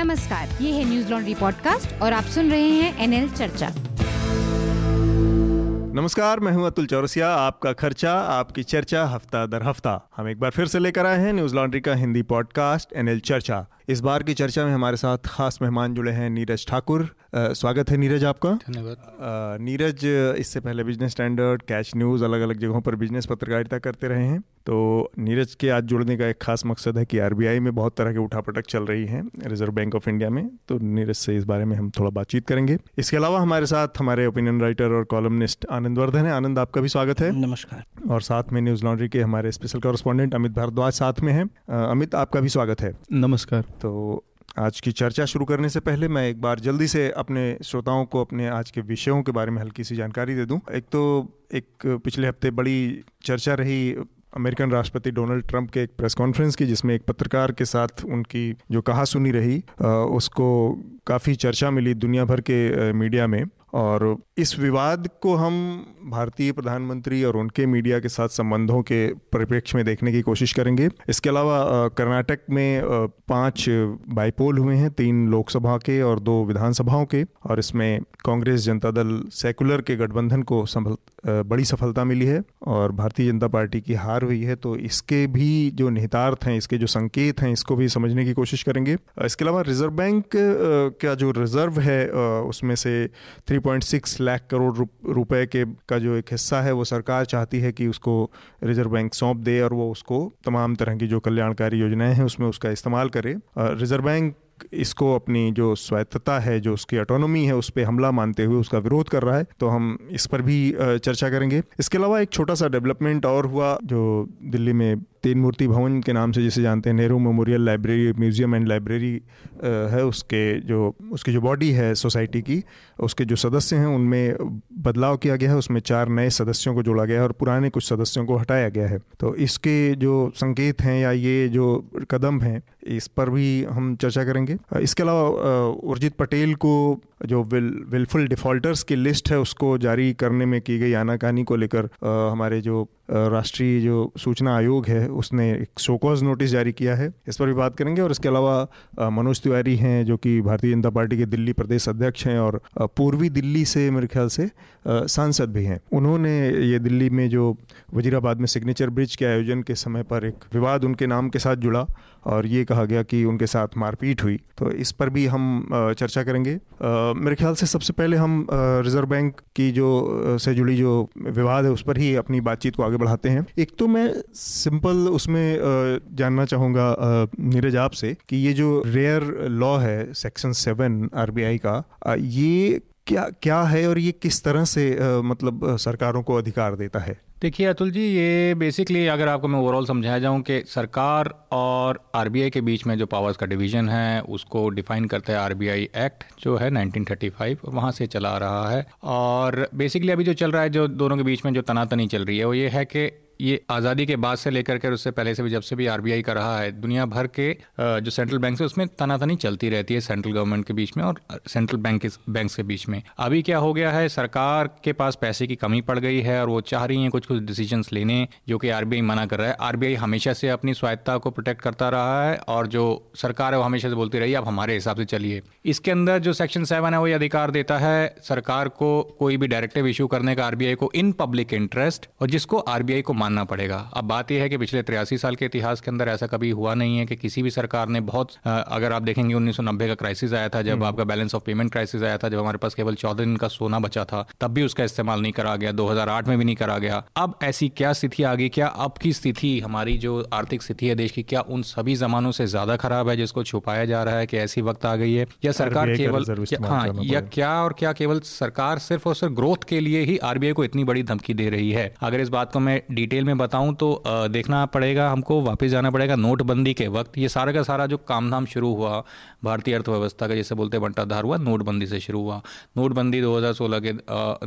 नमस्कार ये है न्यूज़ लॉन्ड्री पॉडकास्ट और आप सुन रहे हैं एनएल चर्चा। नमस्कार मैं हूँ अतुल चौरसिया आपका खर्चा आपकी चर्चा हफ़्ता दर हफ़्ता। हम एक बार फिर से लेकर आए हैं न्यूज़ लॉन्ड्री का हिंदी पॉडकास्ट एनएल चर्चा। इस बार की चर्चा में हमारे साथ खास मेहमान जुड़े हैं नीरज ठाकुर। स्वागत है नीरज आपका। धन्यवाद। नीरज इससे पहले बिज़नेस स्टैंडर्ड कैच न्यूज़ अलग अलग जगहों पर बिज़नेस पत्रकारिता करते रहे हैं। तो नीरज के आज जुड़ने का एक खास मकसद है कि आरबीआई में बहुत तरह के उठापटक चल रही हैं रिज़र्व बैंक ऑफ़ इंडिया में। तो नीरज से इस बारे में हम थोड़ा बातचीत करेंगे। इसके अलावा हमारे साथ हमारे ओपिनियन राइटर और कॉलमनिस्ट आनंद वर्धन है। आनंद आपका भी स्वागत है। नमस्कार। और साथ में न्यूज़ लॉन्ड्री के हमारे स्पेशल कॉरेस्पॉन्डेंट अमित भारद्वाज साथ में है। अमित आपका भी स्वागत है। नमस्कार। तो आज की चर्चा शुरू करने से पहले मैं एक बार जल्दी से अपने श्रोताओं को अपने आज के विषयों के बारे में हल्की सी जानकारी दे दूँ। एक तो एक पिछले हफ़्ते बड़ी चर्चा रही अमेरिकन राष्ट्रपति डोनाल्ड ट्रंप के एक प्रेस कॉन्फ्रेंस की, जिसमें एक पत्रकार के साथ उनकी जो कहा सुनी रही उसको काफ़ी चर्चा मिली दुनिया भर के मीडिया में। और इस विवाद को हम भारतीय प्रधानमंत्री और उनके मीडिया के साथ संबंधों के परिप्रेक्ष्य में देखने की कोशिश करेंगे। इसके अलावा कर्नाटक में पाँच बाईपोल हुए हैं, तीन लोकसभा के और दो विधानसभाओं के, और इसमें कांग्रेस जनता दल सेकुलर के गठबंधन को संभल बड़ी सफलता मिली है और भारतीय जनता पार्टी की हार हुई है। तो इसके भी जो निहितार्थ हैं, इसके जो संकेत हैं, इसको भी समझने की कोशिश करेंगे। इसके अलावा रिज़र्व बैंक का जो रिज़र्व है उसमें से 3.6 लाख करोड़ रुपए के का जो एक हिस्सा है, वो सरकार चाहती है कि उसको रिज़र्व बैंक सौंप दे और वो उसको तमाम तरह की जो कल्याणकारी योजनाएँ हैं, उसमें उसका इस्तेमाल करे। रिज़र्व बैंक इसको अपनी जो स्वायत्तता है, जो उसकी ऑटोनोमी है, उस पर हमला मानते हुए उसका विरोध कर रहा है तो हम इस पर भी चर्चा करेंगे। इसके अलावा एक छोटा सा डेवलपमेंट और हुआ, जो दिल्ली में तीन मूर्ति भवन के नाम से जिसे जानते हैं, Nehru memorial library, museum and library है उसके जो, उसकी जो बॉडी है सोसाइटी की, उसके जो सदस्य हैं, उनमें बदलाव किया गया है, उसमें चार नए सदस्यों को जोड़ा गया है और पुराने कुछ सदस्यों को हटाया गया है। तो इसके जो संकेत हैं या ये जो कदम हैं, इस पर भी हम चर्चा करेंगे। इसके अलावा उर्जित पटेल को जो विल विलफुल डिफ़ॉल्टर्स की लिस्ट है, उसको जारी करने में की गई आनाकानी को लेकर हमारे जो राष्ट्रीय जो सूचना आयोग है, उसने एक शोकॉज नोटिस जारी किया है। इस पर भी बात करेंगे और इसके अलावा मनोज तिवारी हैं, जो कि भारतीय जनता पार्टी के दिल्ली प्रदेश अध्यक्ष हैं और पूर्वी दिल्ली से मेरे ख्याल से सांसद भी हैं। उन्होंने ये दिल्ली में जो वजीराबाद में सिग्नेचर ब्रिज के आयोजन के समय पर एक विवाद उनके नाम के साथ जुड़ा और ये कहा गया कि उनके साथ मारपीट हुई। तो इस पर भी हम चर्चा करेंगे। मेरे ख्याल से सबसे पहले हम रिज़र्व बैंक की जो से जुड़ी जो विवाद है उस पर ही अपनी बातचीत को आगे बढ़ाते हैं। एक तो मैं सिंपल उसमें जानना चाहूँगा नीरज आप से कि ये जो रेयर लॉ है, सेक्शन सेवन आरबीआई का ये क्या क्या है और ये किस तरह से मतलब सरकारों को अधिकार देता है? देखिए अतुल जी, ये बेसिकली अगर आपको मैं ओवरऑल समझाया जाऊँ कि सरकार और आरबीआई के बीच में जो पावर्स का डिवीज़न है, उसको डिफाइन करता है आरबीआई एक्ट जो है 1935 वहाँ से चला रहा है। और बेसिकली अभी जो चल रहा है, जो दोनों के बीच में जो तनातनी चल रही है, वो ये है कि ये आज़ादी के बाद से लेकर के उससे पहले से भी जब से भी आरबीआई का रहा है, दुनिया भर के जो सेंट्रल बैंक है, उसमें तनातनी चलती रहती है सेंट्रल गवर्नमेंट के बीच में और सेंट्रल बैंक बैंक के बीच में। अभी क्या हो गया है, सरकार के पास पैसे की कमी पड़ गई है और वो चाह रही है कुछ कुछ डिसीज़न लेने, जो कि आरबीआई मना कर रहा है। आरबीआई हमेशा से अपनी स्वायत्ता को प्रोटेक्ट करता रहा है और जो सरकार है वो हमेशा से बोलती रही अब हमारे हिसाब से चलिए। इसके अंदर जो सेक्शन सेवन है, वो ये अधिकार देता है, सरकार को कोई भी डायरेक्टिव इशू करने का आरबीआई को इन पब्लिक इंटरेस्ट और जिसको आरबीआई को मानना पड़ेगा। अब बात यह है कि पिछले तिरासी साल के इतिहास के अंदर ऐसा कभी हुआ नहीं है कि किसी भी सरकार ने बहुत अगर आप देखेंगे उन्नीस का क्राइसिस आया था जब हम्म। आपका बैलेंस ऑफ़ पेमेंट क्राइसिस आया था जब हमारे पास केवल चौदह दिन का सोना बचा था तब भी उसका इस्तेमाल नहीं करा गया 2008 में भी नहीं करा गया। अब ऐसी क्या स्थिति आ गई क्या अब की स्थिति हमारी जो आर्थिक स्थिति है देश की क्या उन सभी जमानों से ज़्यादा खराब है जिसको छुपाया जा रहा है कि ऐसी वक्त आ गई है? या सरकार केवल हाँ या क्या और क्या केवल सरकार सिर्फ़ और सिर्फ़ ग्रोथ के लिए ही आरबीआई को इतनी बड़ी धमकी दे रही है? अगर इस बात को मैं डिटेल में बताऊँ तो देखना पड़ेगा हमको वापस जाना पड़ेगा नोटबंदी के वक्त। ये सारा का सारा जो काम धाम शुरू हुआ भारतीय अर्थव्यवस्था का जैसे बोलते बंटाधार हुआ नोटबंदी से शुरू हुआ। नोटबंदी 2016 के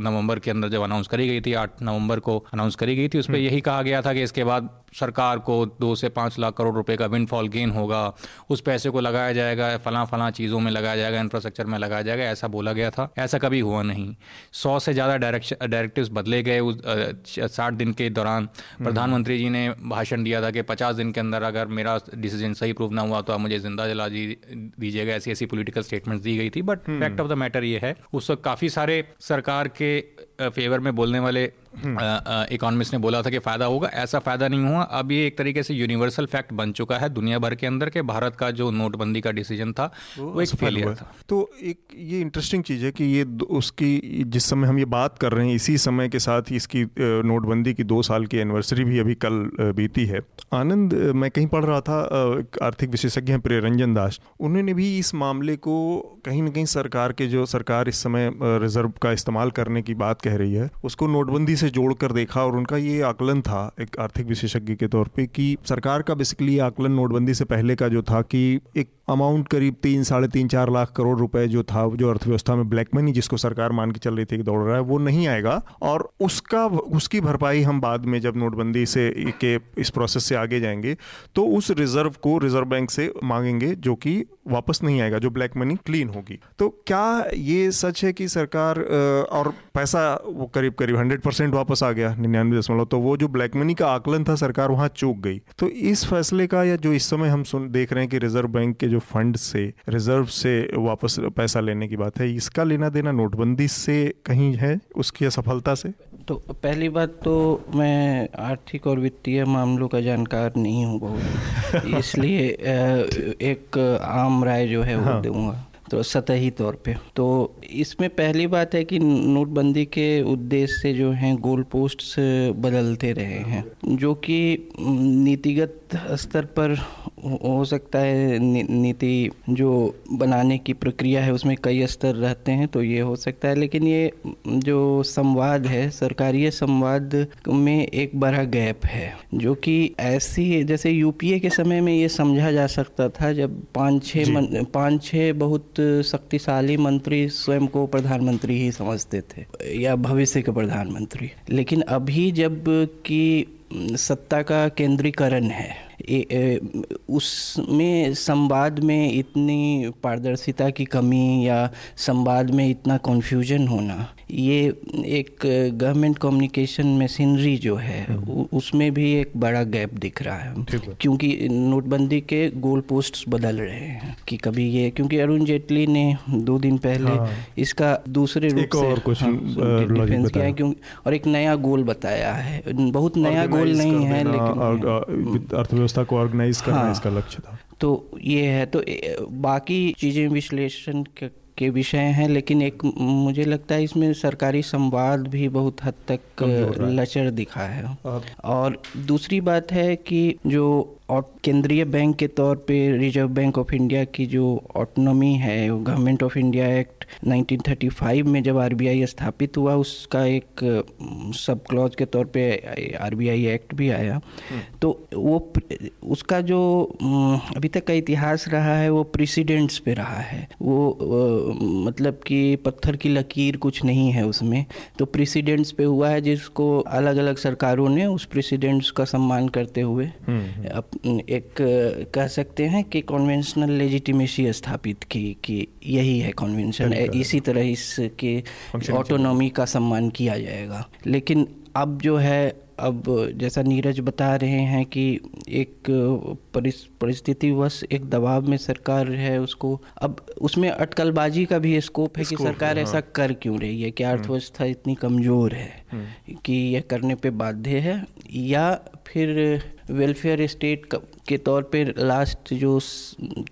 नवंबर के अंदर जब अनाउंस करी गई थी 8 नवंबर को अनाउंस करी गई थी उस पर हम्म। यही कहा गया था कि इसके बाद सरकार को दो से पाँच लाख करोड़ रुपए का विंडफॉल गेन होगा। उस पैसे को लगाया जाएगा फला फला चीज़ों में लगाया जाएगा इंफ्रास्ट्रक्चर में लगाया जाएगा ऐसा बोला गया था। ऐसा कभी हुआ नहीं। सौ से ज़्यादा डायरेक्शन डायरेक्टिव्स बदले गए उस साठ दिन के दौरान। प्रधानमंत्री जी ने भाषण दिया था कि पचास दिन के अंदर अगर मेरा डिसीज़न सही प्रूव ना हुआ तो आप मुझे ज़िंदा जला दीजिएगा ऐसी ऐसी पोलिटिकल स्टेटमेंट दी गई थी। But fact of the matter ये है उस वक्त काफ़ी सारे सरकार के फेवर में बोलने वाले इकोनॉमिस्ट ने बोला था कि फ़ायदा होगा ऐसा फ़ायदा नहीं हुआ। अब ये एक तरीके से यूनिवर्सल फैक्ट बन चुका है दुनिया भर के अंदर के। भारत का जो नोटबंदी का डिसीज़न था वो एक फेलियर था। तो एक ये इंटरेस्टिंग चीज़ है कि ये उसकी जिस समय हम ये बात कर रहे हैं इसी समय के साथ ही इसकी नोटबंदी की दो साल की एनिवर्सरी भी अभी कल बीती है। आनंद मैं कहीं पढ़ रहा था आर्थिक विशेषज्ञ हैं प्रिय रंजन दास। उन्होंने भी इस मामले को कहीं ना कहीं सरकार के जो सरकार इस समय रिज़र्व का इस्तेमाल करने की बात कह रही है उसको नोटबंदी से जोड़कर देखा और उनका ये आकलन था, एक आर्थिक विशेषज्ञ के तौर पे, कि सरकार का बेसिकली आकलन नोटबंदी से पहले का जो था कि एक अमाउंट करीब तीन, साढ़े तीन, चार लाख करोड़ रुपए जो था, जो अर्थव्यवस्था में ब्लैक मनी जिसको सरकार मान के चल रही थी कि दौड़ रहा है, वो नहीं आएगा। और उसका, उसकी भरपाई हम बाद में जब नोटबंदी से के इस प्रोसेस से आगे जाएँगे तो उस रिज़र्व को रिज़र्व बैंक से मांगेंगे, जो कि वापस नहीं आएगा, जो ब्लैक मनी क्लीन होगी। तो क्या ये सच है कि सरकार और पैसा वो करीब करीब हंड्रेड वापस आ गया निन्यानवे दशमलव। तो वो जो ब्लैक मनी का आकलन था सरकार वहाँ चूक गई। तो इस फैसले का या जो इस समय हम सुन देख रहे हैं कि रिज़र्व बैंक के जो फंड से रिज़र्व से वापस पैसा लेने की बात है इसका लेना देना नोटबंदी से कहीं है उसकी असफलता से? तो पहली बात तो मैं आर्थिक और वित्तीय मामलों का जानकार नहीं हूँ बहुत। इसलिए एक आम राय जो है वो हाँ। दूँगा। तो सतही तौर पे। तो इसमें पहली बात है कि नोटबंदी के उद्देश्य से जो हैं गोल पोस्ट बदलते रहे हैं, जो कि नीतिगत स्तर पर हो सकता है नीति जो बनाने की प्रक्रिया है उसमें कई स्तर रहते हैं तो ये हो सकता है। लेकिन ये जो संवाद है सरकारी संवाद में एक बड़ा गैप है जो कि ऐसी जैसे यूपीए के समय में ये समझा जा सकता था जब पाँच छः पाँच छः बहुत शक्तिशाली मंत्री स्वयं को प्रधानमंत्री ही समझते थे या भविष्य के प्रधानमंत्री। लेकिन अभी जब की सत्ता का केंद्रीकरण है। उसमें संवाद में इतनी पारदर्शिता की कमी या संवाद में इतना कन्फ्यूज़न होना ये एक गवर्नमेंट कम्युनिकेशन मशीनरी जो है हम्म। उसमें भी एक बड़ा गैप दिख रहा है। क्योंकि नोटबंदी के गोल पोस्ट बदल रहे हैं कि कभी ये क्योंकि अरुण जेटली ने दो दिन पहले हाँ। इसका दूसरे रूप से और डिफेंस हाँ, किया है क्योंकि और एक नया गोल बताया है। बहुत नया गोल नहीं है लेकिन अर्थव्यवस्था को ऑर्गेनाइज करना हाँ, इसका लक्ष्य था। तो ये है तो बाकी चीज़ें विश्लेषण के विषय हैं लेकिन एक मुझे लगता है इसमें सरकारी संवाद भी बहुत हद तक लचर दिखा है। और दूसरी बात है कि जो और केंद्रीय बैंक के तौर पे रिज़र्व बैंक ऑफ़ इंडिया की जो ऑटोनॉमी है गवर्नमेंट ऑफ़ इंडिया एक्ट 1935 में जब आरबीआई स्थापित हुआ उसका एक सब क्लॉज के तौर पे आरबीआई एक्ट भी आया हम्म। तो वो उसका जो अभी तक का इतिहास रहा है वो प्रेसिडेंट्स पे रहा है वो मतलब कि पत्थर की लकीर कुछ नहीं है उसमें तो प्रेसिडेंट्स पे हुआ है जिसको अलग अलग सरकारों ने उस प्रेसिडेंट्स का सम्मान करते हुए हम्म, हम्म। एक कह सकते हैं कि कॉन्वेंशनल लेजिटिमेसी स्थापित की कि यही है कॉन्वेंशन इसी तरह इसके ऑटोनॉमी का सम्मान किया जाएगा। लेकिन अब जो है अब जैसा नीरज बता रहे हैं कि एक परिस्थितिवश एक दबाव में सरकार है उसको अब उसमें अटकलबाजी का भी स्कोप है कि सरकार हाँ। ऐसा कर क्यों रही है कि हम्म। अर्थव्यवस्था इतनी कमज़ोर है हम्म। कि यह करने पे बाध्य है या फिर वेलफेयर स्टेट के तौर पर लास्ट जो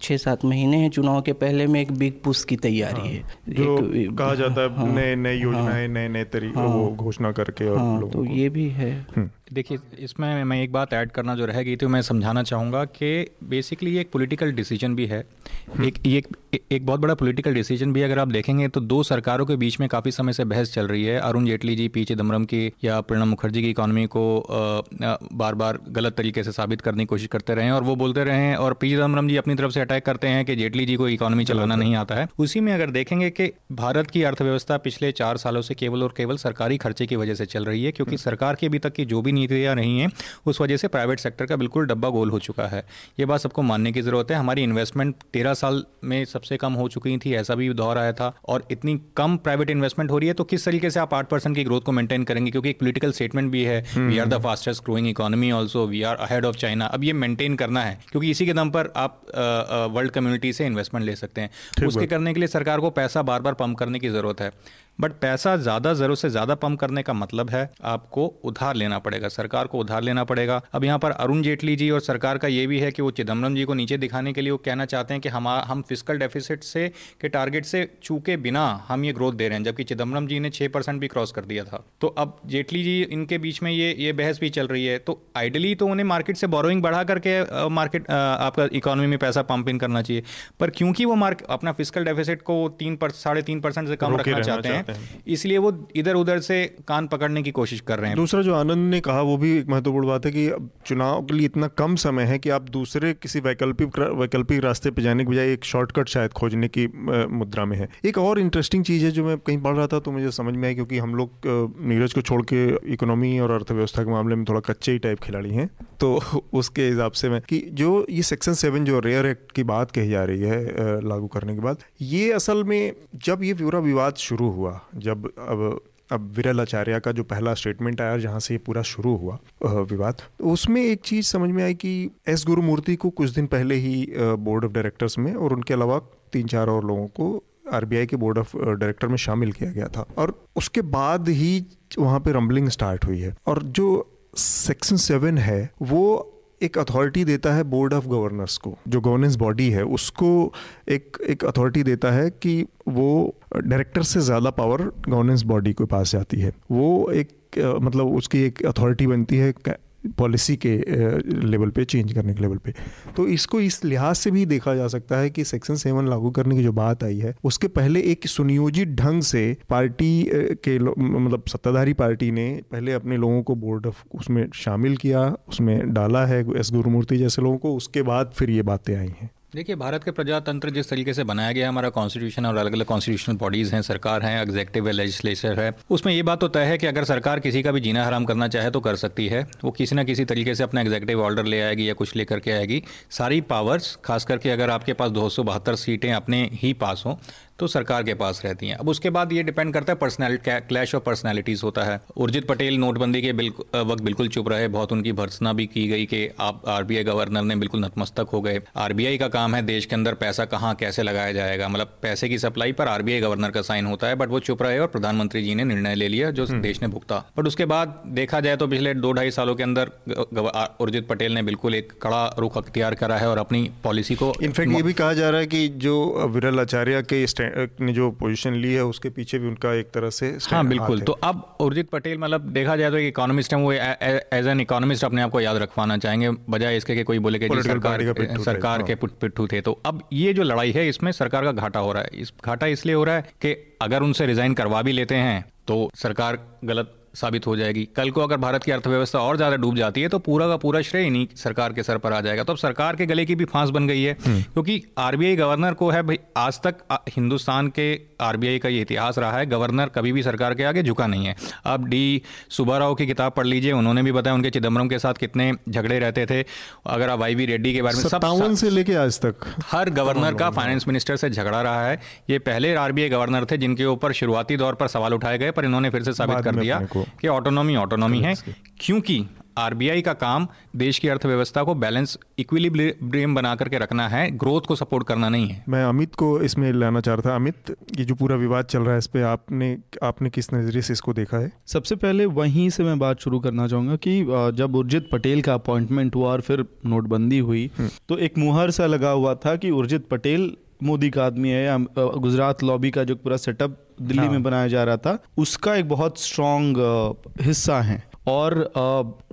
छः सात महीने हैं चुनाव के पहले में एक बिग पुश की तैयारी हाँ, है जो एक, कहा जाता है हाँ, नए नए हाँ। योजनाएँ नए नए तरीके हाँ, वो घोषणा करके और हाँ, तो ये भी है हम्म। देखिए इसमें मैं एक बात ऐड करना जो रह गई थी मैं समझाना चाहूँगा कि बेसिकली ये एक पॉलिटिकल डिसीज़न भी है। हम्म। एक ये एक बहुत बड़ा पॉलिटिकल डिसीज़न भी अगर आप देखेंगे तो दो सरकारों के बीच में काफ़ी समय से बहस चल रही है। अरुण जेटली जी पी चिदम्बरम की या प्रणब मुखर्जी की इकॉनमी को बार बार गलत तरीके से साबित करने की कोशिश करते रहे और वो बोलते रहे हैं और पी चिदम्बरम जी अपनी तरफ़ से अटैक करते हैं कि जेटली जी को इकॉनमी चलाना नहीं आता है। उसी में अगर देखेंगे कि भारत की अर्थव्यवस्था पिछले चार सालों से केवल और केवल सरकारी खर्चे की वजह से चल रही है क्योंकि हम्म। सरकार की अभी तक की जो भी नीतियाँ रही हैं उस वजह से प्राइवेट सेक्टर का बिल्कुल डब्बा गोल हो चुका है। ये बात सबको मानने की ज़रूरत है। हमारी इन्वेस्टमेंट तेरह साल में सबसे कम हो चुकी थी ऐसा भी दौर आया था। और इतनी कम प्राइवेट इन्वेस्टमेंट हो रही है तो किस तरीके से आप आठ परसेंट की ग्रोथ को मेंटेन करेंगे? क्योंकि एक पोलिटिकल स्टेटमेंट भी है। We are the fastest growing economy also we are ahead of China अब ये मेंटेन करना है क्योंकि इसी के दम पर आप वर्ल्ड कम्युनिटी से इन्वेस्टमेंट ले सकते हैं। उसके करने के लिए सरकार को पैसा बार बार पंप करने की ज़रूरत है। बट पैसा ज़्यादा ज़रूरत से ज़्यादा पंप करने का मतलब है आपको उधार लेना पड़ेगा सरकार को उधार लेना पड़ेगा। अब यहाँ पर अरुण जेटली जी और सरकार का ये भी है कि वो चिदम्बरम जी को नीचे दिखाने के लिए वो कहना चाहते हैं कि हम हम फ़िज़िकल डेफिसिट से के टारगेट से चूके बिना हम ये ग्रोथ दे रहे हैं जबकि चिदम्बरम जी ने छः परसेंट भी क्रॉस कर दिया था। तो अब जेटली जी इनके बीच में ये ये बहस भी चल रही है। तो आइडली तो उन्हें मार्केट से बोरोइंग बढ़ा करके मार्केट आपका इकोनॉमी में पैसा पंप इन करना चाहिए। पर क्योंकि वो मार्केट अपना फ़िज़िकल डेफिसिट को तीन पर साढ़े तीन परसेंट से कम रखना चाहते हैं हैं। इसलिए वो इधर उधर से कान पकड़ने की कोशिश कर रहे हैं। दूसरा जो आनंद ने कहा वो भी एक महत्वपूर्ण बात है कि चुनाव के लिए इतना कम समय है कि आप दूसरे किसी वैकल्पिक वैकल्पिक रास्ते पर जाने के बजाय एक शॉर्टकट शायद खोजने की मुद्रा में है। एक और इंटरेस्टिंग चीज़ है जो मैं कहीं पढ़ रहा था तो मुझे समझ में आया क्योंकि हम लोग नीरज को छोड़ के इकोनॉमी और अर्थव्यवस्था के मामले में थोड़ा कच्चे ही टाइप खिलाड़ी हैं। तो उसके हिसाब से मैं कि जो ये सेक्शन सेवन जो रेयर एक्ट की बात कही जा रही है लागू करने के बाद ये असल में जब ये पूरा विवाद शुरू हुआ जब अब अब विरल आचार्य का जो पहला स्टेटमेंट आया, जहाँ से ये पूरा शुरू हुआ विवाद तो उसमें एक चीज़ समझ में आई कि एस गुरुमूर्ति को कुछ दिन पहले ही बोर्ड ऑफ़ डायरेक्टर्स में और उनके अलावा तीन चार और लोगों को आरबीआई के बोर्ड ऑफ़ डायरेक्टर में शामिल किया गया था। और उसके बाद ही वहाँ पे रंबलिंग स्टार्ट हुई है। और जो सेक्शन सेवन है, वो एक अथॉरिटी देता है बोर्ड ऑफ़ गवर्नर्स को, जो गवर्नेंस बॉडी है, उसको एक एक अथॉरिटी देता है कि वो डायरेक्टर से ज़्यादा पावर गवर्नेंस बॉडी के पास जाती है। वो एक मतलब उसकी एक अथॉरिटी बनती है पॉलिसी के लेवल पे, चेंज करने के लेवल पे। तो इसको इस लिहाज से भी देखा जा सकता है कि सेक्शन सेवन लागू करने की जो बात आई है, उसके पहले एक सुनियोजित ढंग से पार्टी के मतलब सत्ताधारी पार्टी ने पहले अपने लोगों को बोर्ड ऑफ़, उसमें शामिल किया, उसमें डाला है एस गुरुमूर्ति जैसे लोगों को, उसके बाद फिर ये बातें आई हैं। देखिए, भारत के प्रजातंत्र जिस तरीके से बनाया गया है, हमारा कॉन्स्टिट्यूशन और अलग अलग कॉन्स्टिट्यूशनल बॉडीज़ हैं, सरकार है एग्जेक्टिव है लेजिस्लेचर है, उसमें ये बात तो तय है कि अगर सरकार किसी का भी जीना हराम करना चाहे तो कर सकती है। वो किसी ना किसी तरीके से अपना एग्जेक्टिव ऑर्डर ले आएगी या कुछ लेकर के आएगी। सारी पावर्स खास करके अगर आपके पास दो सौ बहत्तर सीटें अपने ही पास हों तो सरकार के पास रहती हैं। अब उसके बाद ये डिपेंड करता है पर्सनैल क्लैश ऑफ़ पर्सनैलिटीज़ होता है। उर्जित पटेल नोटबंदी के वक्त बिल्कुल चुप रहे। बहुत उनकी भर्सना भी की गई कि आप आरबीआई गवर्नर ने बिल्कुल नतमस्तक हो गए। आरबीआई का काम है देश के अंदर पैसा कहाँ कैसे लगाया जाएगा? मतलब पैसे की सप्लाई पर आरबीआई गवर्नर का साइन होता है बट वो चुप रहे और प्रधानमंत्री जी ने निर्णय ले लिया जो हम्म। देश ने भुगता। बट उसके बाद देखा जाए तो पिछले दो ढाई सालों के अंदर उर्जित पटेल ने बिल्कुल एक कड़ा रुख अख्तियार करा है और अपनी पॉलिसी को इनफैक्ट ये भी कहा जा रहा है कि जो विरल आचार्य के ने जो पोजीशन ली है उसके पीछे भी उनका एक तरह से हाँ बिल्कुल। तो अब उर्जित पटेल मतलब देखा जाए तो एक इकोनॉमिस्ट है वो एज एन इकोनॉमिस्ट अपने आप को याद रखवाना चाहेंगे बजाय इसके कि कोई बोले कि सरकार सरकार के हाँ। पिट्ठू थे। तो अब ये जो लड़ाई है इसमें सरकार का घाटा हो रहा है। इस घाटा इसलिए हो रहा है कि अगर उनसे रिजाइन करवा भी लेते हैं तो सरकार गलत साबित हो जाएगी। कल को अगर भारत की अर्थव्यवस्था और ज़्यादा डूब जाती है तो पूरा का पूरा श्रेय इन्हीं सरकार के सर पर आ जाएगा। तो अब सरकार के गले की भी फांस बन गई है हम्म। क्योंकि आरबीआई गवर्नर को है भाई आज तक हिंदुस्तान के आरबीआई का ये इतिहास रहा है गवर्नर कभी भी सरकार के आगे झुका नहीं है। अब डी सुब्बाराव की किताब पढ़ लीजिए उन्होंने भी बताया उनके चिदम्बरम के साथ कितने झगड़े रहते थे। अगर आप वाईवी रेड्डी के बारे में सबसे लेके आज तक। हर गवर्नर का फाइनेंस मिनिस्टर से झगड़ा रहा है। ये पहले आरबीआई गवर्नर थे जिनके ऊपर शुरुआती दौर पर सवाल उठाए गए पर इन्होंने फिर से साबित कर दिया। कि ऑटोनॉमी ऑटोनॉमी है क्योंकि आरबीआई का काम देश की अर्थव्यवस्था को बैलेंस इक्विलिब्रियम बना करके रखना है ग्रोथ को सपोर्ट करना नहीं है। मैं अमित को इसमें लाना चाह रहा था। अमित ये जो पूरा विवाद चल रहा है इस पर आपने आपने किस नज़रिए से इसको देखा है? सबसे पहले वहीं से मैं बात शुरू करना चाहूँगा कि जब उर्जित पटेल का अपॉइंटमेंट हुआ और फिर नोटबंदी हुई हम्म। तो एक मुहर सा लगा हुआ था कि उर्जित पटेल मोदी का आदमी है या गुजरात लॉबी का जो पूरा सेटअप दिल्ली हाँ। में बनाया जा रहा था उसका एक बहुत स्ट्रॉन्ग हिस्सा है। और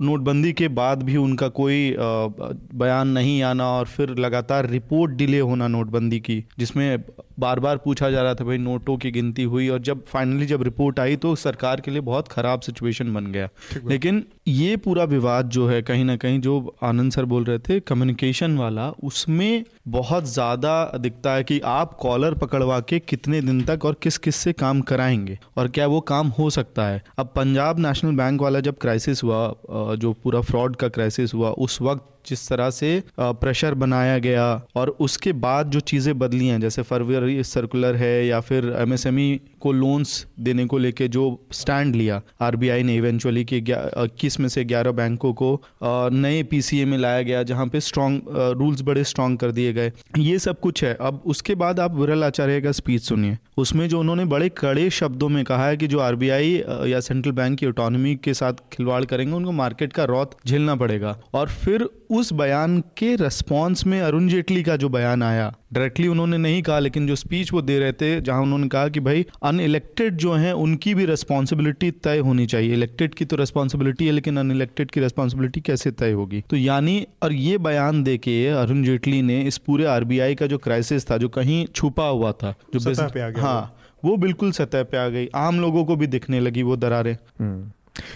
नोटबंदी के बाद भी उनका कोई बयान नहीं आना और फिर लगातार रिपोर्ट डिले होना नोटबंदी की जिसमें बार बार पूछा जा रहा था भाई नोटों की गिनती हुई। और जब फाइनली जब रिपोर्ट आई तो सरकार के लिए बहुत ख़राब सिचुएशन बन गया। लेकिन ये पूरा विवाद जो है कहीं ना कहीं जो आनंद सर बोल रहे थे कम्युनिकेशन वाला उसमें बहुत ज़्यादा दिखता है कि आप कॉलर पकड़वा के कितने दिन तक और किस किस से काम कराएँगे और क्या वो काम हो सकता है। अब पंजाब नेशनल बैंक वाला जब क्राइसिस हुआ जो पूरा फ्रॉड का क्राइसिस हुआ, उस वक्त जिस तरह से प्रेशर बनाया गया और उसके बाद जो चीज़ें बदली हैं, जैसे फरवरी सर्कुलर है या फिर एमएसएमई को लोन्स देने को लेके जो स्टैंड लिया आरबीआई ने इवेंचुअली कि इक्कीस में से ग्यारह बैंकों को नए पीसीए में लाया गया जहाँ पे स्ट्रॉन्ग रूल्स बड़े स्ट्रॉन्ग कर दिए गए। ये सब कुछ है। अब उसके बाद आप विरल आचार्य का स्पीच सुनिए। उसमें जो उन्होंने बड़े कड़े शब्दों में कहा है कि जो आरबीआई या सेंट्रल बैंक की ऑटोनॉमी के साथ खिलवाड़ करेंगे, उनको मार्केट का रौत झेलना पड़ेगा। और फिर उस बयान के रेस्पॉन्स में अरुण जेटली का जो बयान आया डायरेक्टली उन्होंने नहीं कहा लेकिन जो स्पीच वो दे रहे थे जहाँ उन्होंने कहा कि भाई अनइलेक्टेड जो हैं उनकी भी रेस्पॉन्सिबिलिटी तय होनी चाहिए। इलेक्टेड की तो रेस्पॉन्सिबिलिटी है लेकिन अनइलेक्टेड की रेस्पॉन्सिबिलिटी कैसे तय होगी? तो यानी और ये बयान दे के अरुण जेटली ने इस पूरे आरबीआई का जो क्राइसिस था जो कहीं छुपा हुआ था जो पे आ गया हाँ वो बिल्कुल सतह पे आ गई। आम लोगों को भी दिखने लगी वो दरारें। हम्म।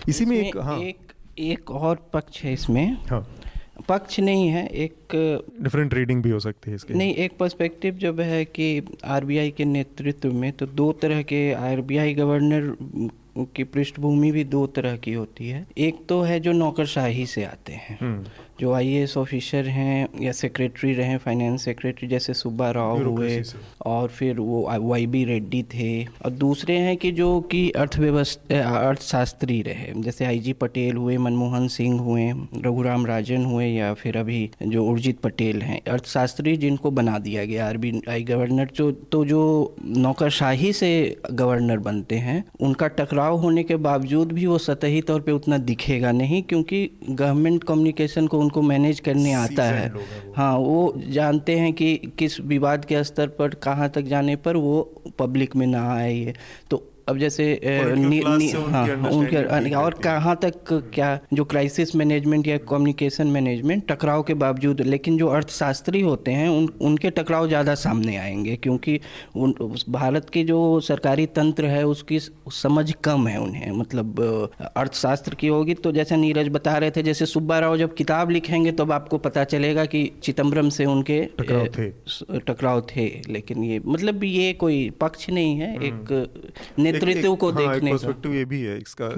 इसी में एक हाँ। एक एक और पक्ष है इसमें। हाँ। पक्ष नहीं है एक डिफरेंट रीडिंग भी हो सकती है इसके। नहीं एक पर्सपेक्टिव जब है कि आरबीआई के नेतृत्व में तो दो तरह के आरबीआई गवर्नर की पृष्ठभूमि भी दो तरह की होती है। एक तो है जो नौकरशाही से आते हैं। हम्म। जो आईएएस ऑफिसर हैं या सेक्रेटरी रहे फाइनेंस सेक्रेटरी जैसे सुब्बा राव हुए और फिर वो वाई बी रेड्डी थे। और दूसरे हैं कि जो कि अर्थव्यवस्था अर्थशास्त्री रहे जैसे आई जी पटेल हुए मनमोहन सिंह हुए रघुराम राजन हुए या फिर अभी जो उर्जित पटेल हैं। अर्थशास्त्री जिनको बना दिया गया आर बी आई गवर्नर जो तो जो नौकरशाही से गवर्नर बनते हैं उनका टकराव होने के बावजूद भी वो सतही तौर पर उतना दिखेगा नहीं क्योंकि गवर्नमेंट कम्युनिकेशन को उनको मैनेज करने आता है। हाँ वो। जानते हैं कि किस विवाद के स्तर पर कहाँ तक जाने पर वो पब्लिक में ना आए तो अब जैसे नी, नी, हाँ उनके और कहाँ तक क्या जो क्राइसिस मैनेजमेंट या कम्युनिकेशन मैनेजमेंट टकराव के बावजूद लेकिन जो अर्थशास्त्री होते हैं उन उनके टकराव ज़्यादा सामने आएँगे क्योंकि उन भारत की जो सरकारी तंत्र है उसकी समझ कम है उन्हें। मतलब अर्थशास्त्र की होगी तो जैसे नीरज बता रहे थे जैसे सुब्बा राव जब किताब लिखेंगे तो आपको पता चलेगा कि चिदम्बरम से उनके टकराव थे। टकराव थे लेकिन ये मतलब ये कोई पक्ष नहीं है हम्म। एक नेतृत्व को हाँ, देखने का ये भी है इसका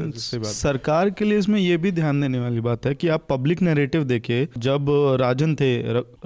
सरकार के लिए इसमें ये भी ध्यान देने वाली बात है कि आप पब्लिक नैरेटिव देखे जब राजन थे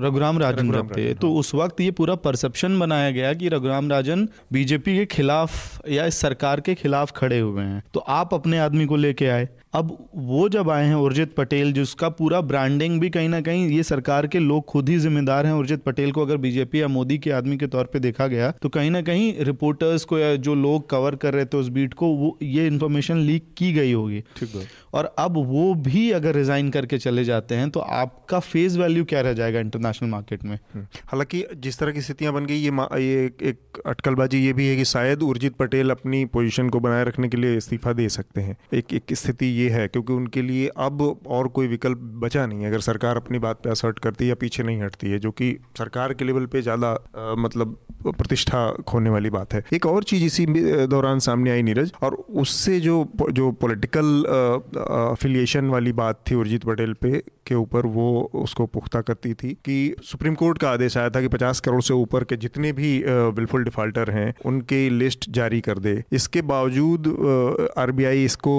रघुराम राजन जब थे तो हाँ। उस वक्त ये पूरा परसेप्शन बनाया गया कि रघुराम राजन बीजेपी के खिलाफ या इस सरकार के खिलाफ खड़े हुए हैं तो आप अपने आदमी को लेके आए अब वो जब आए हैं उर्जित पटेल, जिसका पूरा ब्रांडिंग भी कहीं ना कहीं ये सरकार के लोग खुद ही जिम्मेदार हैं, उर्जित पटेल को अगर बीजेपी या मोदी के आदमी के तौर पे देखा गया तो कहीं ना कहीं रिपोर्टर्स को या जो लोग कवर कर रहे थे उस बीट को, वो ये इन्फॉर्मेशन लीक की गई होगी। ठीक है और अब वो भी अगर रिजाइन करके चले जाते हैं तो आपका फेस वैल्यू क्या रह जाएगा इंटरनेशनल मार्केट में? हम्म। हालाँकि जिस तरह की स्थितियाँ बन गई, ये ये एक अटकलबाजी ये भी है कि शायद उर्जित पटेल अपनी पोजीशन को बनाए रखने के लिए इस्तीफा दे सकते हैं। एक एक स्थिति ये है, क्योंकि उनके लिए अब और कोई विकल्प बचा नहीं है। अगर सरकार अपनी बात पर असर्ट करती है या पीछे नहीं हटती है, जो कि सरकार के लेवल पे ज़्यादा मतलब प्रतिष्ठा खोने वाली बात है। एक और चीज़ इसी दौरान सामने आई नीरज, और उससे जो जो पॉलिटिकल अफिलिएशन वाली बात थी उर्जित पटेल पे के ऊपर वो उसको पुख्ता करती थी कि सुप्रीम कोर्ट का आदेश आया था कि 50 करोड़ से ऊपर के जितने भी बिल्फुल डिफॉल्टर हैं, उनकी लिस्ट जारी कर दे। इसके बावजूद आरबीआई इसको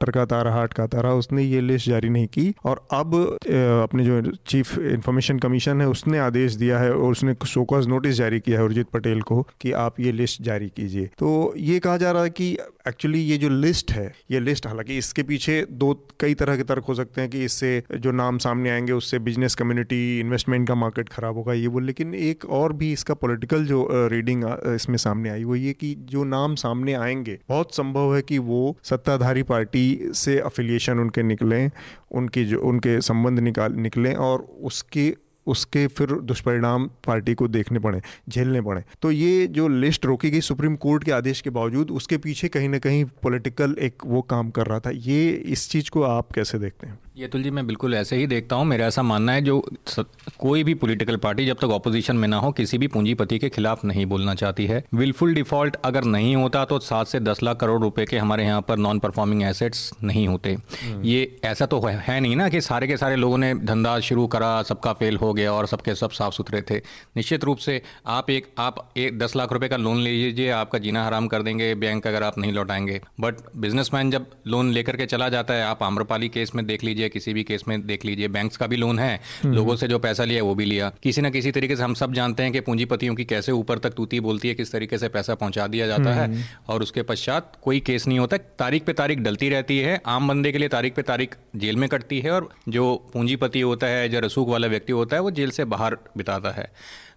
टरकाता रहा, अटकाता रहा, उसने ये लिस्ट जारी नहीं की। और अब अपने जो चीफ इंफॉर्मेशन कमीशन है, उसने आदेश दिया है और उसने शोकॉज नोटिस जारी किया है उर्जित पटेल को कि आप ये लिस्ट जारी कीजिए। तो ये कहा जा रहा है कि एक्चुअली ये जो लिस्ट है, ये लिस्ट हालाँकि इसके पीछे दो, कई तरह के तर्क हो सकते हैं कि इससे जो नाम सामने आएँगे, उससे बिज़नेस कम्युनिटी इन्वेस्टमेंट का मार्केट खराब होगा, ये वो। लेकिन एक और भी इसका पॉलिटिकल जो रीडिंग इसमें सामने आई, वो ये कि जो नाम सामने आएँगे, बहुत संभव है कि वो सत्ताधारी पार्टी से अफिलिएशन उनके निकलें, उनकी जो, उनके संबंध निकाल, निकलें और उसके उसके फिर दुष्परिणाम पार्टी को देखने पड़े, झेलने पड़े। तो ये जो लिस्ट रोकी गई सुप्रीम कोर्ट के आदेश के बावजूद, उसके पीछे कहीं ना कहीं पॉलिटिकल एक वो काम कर रहा था। ये इस चीज़ को आप कैसे देखते हैं? ये तुल जी मैं बिल्कुल ऐसे ही देखता हूँ। मेरा ऐसा मानना है जो स, कोई भी पॉलिटिकल पार्टी जब तक ऑपोजिशन में ना हो किसी भी पूंजीपति के खिलाफ नहीं बोलना चाहती है। विलफुल डिफ़ॉल्ट अगर नहीं होता तो सात से दस लाख करोड़ रुपए के हमारे यहाँ पर नॉन परफॉर्मिंग एसेट्स नहीं होते। हम्म। ये ऐसा तो है, है नहीं ना कि सारे के सारे लोगों ने धंधा शुरू करा सबका फेल हो गया और सबके सब साफ़ सुथरे थे। निश्चित रूप से आप एक आप एक दस लाख रुपये का लोन ले लीजिए आपका जीना हराम कर देंगे बैंक अगर आप नहीं लौटाएँगे। बट बिजनेसमैन जब लोन लेकर के चला जाता है आप आम्रपाली केस में देख लीजिए लीजिए किसी भी केस में देख लीजिए बैंक्स का भी लोन है। लोगों से जो पैसा लिया वो भी लिया किसी ना किसी तरीके से हम सब जानते हैं कि पूंजीपतियों की कैसे ऊपर तक तूती बोलती है किस तरीके से पैसा पहुँचा दिया जाता है हम्म। और उसके पश्चात कोई केस नहीं होता तारीख पे तारीख डलती रहती है आम बंदे के लिए तारीख पे तारीख जेल में कटती है और जो पूंजीपति होता है जो रसूख वाला व्यक्ति होता है वो जेल से बाहर बिताता है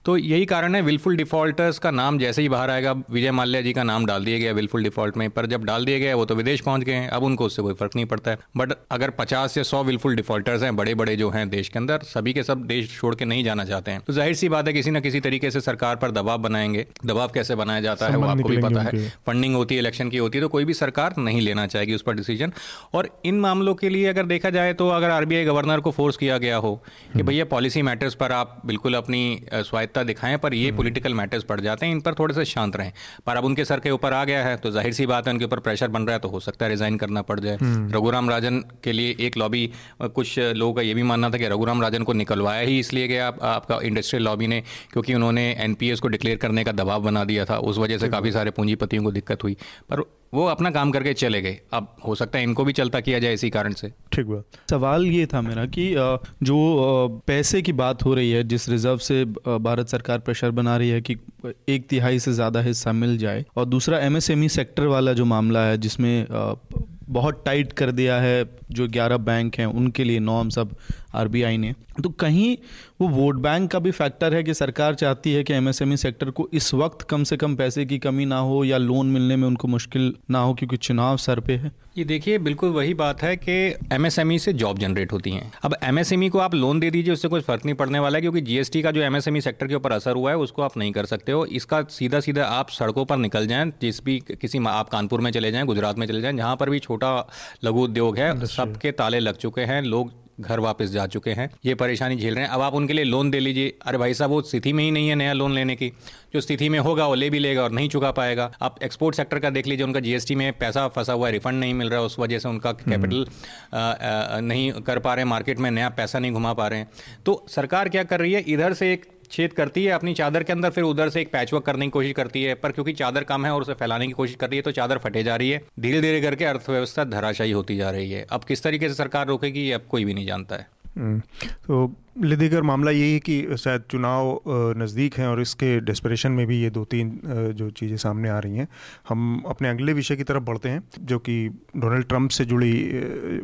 तो यही कारण है विलफुल डिफॉल्टर्स का नाम जैसे ही बाहर आएगा विजय माल्या जी का नाम डाल दिया गया विलफुल डिफ़ॉल्ट में पर जब डाल दिया गया वो तो विदेश पहुँच गए हैं अब उनको उससे कोई फ़र्क नहीं पड़ता है। बट अगर पचास या सौ विलफुल डिफॉल्टर्स हैं बड़े बड़े जो हैं देश के अंदर सभी के सब देश छोड़ के नहीं जाना चाहते हैं। तो ज़ाहिर सी बात है किसी ना किसी तरीके से सरकार पर दबाव बनाएँगे। दबाव कैसे बनाया जाता है वो आपको भी पता है। फंडिंग होती है इलेक्शन की होती है तो कोई भी सरकार नहीं लेना चाहेगी उस पर डिसीज़न और इन मामलों के लिए अगर देखा जाए तो अगर आरबीआई गवर्नर को फोर्स किया गया हो कि हम्म। भैया पॉलिसी मैटर्स पर आप बिल्कुल अपनी स्वायत्ता दिखाएँ पर ये पॉलिटिकल मैटर्स पड़ जाते हैं इन पर थोड़े से शांत रहें। पर अब उनके सर के ऊपर आ गया है तो ज़ाहिर सी बात है उनके ऊपर प्रेशर बन रहा है तो हो सकता है रिजाइन करना पड़ जाए। हम्म। रघुराम राजन के लिए एक लॉबी कुछ लोगों का ये भी मानना था कि रघुराम राजन को निकलवाया ही इसलिए गया आप, आपका इंडस्ट्रियल लॉबी ने क्योंकि उन्होंने एनपीएस को डिक्लेयर करने का दबाव बना दिया था। उस वजह से काफ़ी सारे पूंजीपतियों को दिक्कत हुई। पर वो अपना काम करके चले गए। अब हो सकता है इनको भी चलता किया जाए इसी कारण से। ठीक बात। सवाल ये था मेरा कि जो पैसे की बात हो रही है, जिस रिज़र्व से भारत सरकार प्रेशर बना रही है कि एक तिहाई से ज़्यादा हिस्सा मिल जाए और दूसरा एमएसएमई सेक्टर वाला जो मामला है, जिसमें बहुत टाइट कर दिया है, जो 11 बैंक हैं, उनके लिए नॉर्म सब आरबीआई ने। तो कहीं वो वोट बैंक का भी फैक्टर है कि सरकार चाहती है कि एमएसएमई सेक्टर को इस वक्त कम से कम पैसे की कमी ना हो या लोन मिलने में उनको मुश्किल ना हो क्योंकि चुनाव सर पे है। ये देखिए बिल्कुल वही बात है कि एमएसएमई से जॉब जनरेट होती हैं। अब एमएसएमई को आप लोन दे दीजिए उससे कुछ फ़र्क नहीं पड़ने वाला है क्योंकि जीएसटी का जो एमएसएमई सेक्टर के ऊपर असर हुआ है उसको आप नहीं कर सकते हो। इसका सीधा सीधा आप सड़कों पर निकल जाएँ जिस भी किसी आप कानपुर में चले जाएँ गुजरात में चले जाएँ जहाँ पर भी छोटा लघु उद्योग है सबके ताले लग चुके हैं लोग घर वापस जा चुके हैं। ये परेशानी झेल रहे हैं। अब आप उनके लिए लोन दे लीजिए। अरे भाई साहब वो स्थिति में ही नहीं है नया लोन लेने की। जो स्थिति में होगा वो ले भी लेगा और नहीं चुका पाएगा। आप एक्सपोर्ट सेक्टर का देख लीजिए उनका जीएसटी में पैसा फंसा हुआ है रिफंड नहीं मिल रहा है उस वजह से उनका कैपिटल हम्म। नहीं कर पा रहे मार्केट में नया पैसा नहीं घुमा पा रहे हैं। तो सरकार क्या कर रही है? इधर से एक छेद करती है अपनी चादर के अंदर फिर उधर से एक पैचवर्क करने की कोशिश करती है। पर क्योंकि चादर कम है और उसे फैलाने की कोशिश कर रही है तो चादर फटे जा रही है। धीरे धीरे करके अर्थव्यवस्था धराशायी होती जा रही है। अब किस तरीके से सरकार रोकेगी ये अब कोई भी नहीं जानता है। हम्म, तो लेदेकर मामला यही है कि शायद चुनाव नज़दीक हैं और इसके डिस्परेशन में भी ये दो तीन जो चीज़ें सामने आ रही हैं। हम अपने अगले विषय की तरफ़ बढ़ते हैं जो कि डोनाल्ड ट्रंप से जुड़ी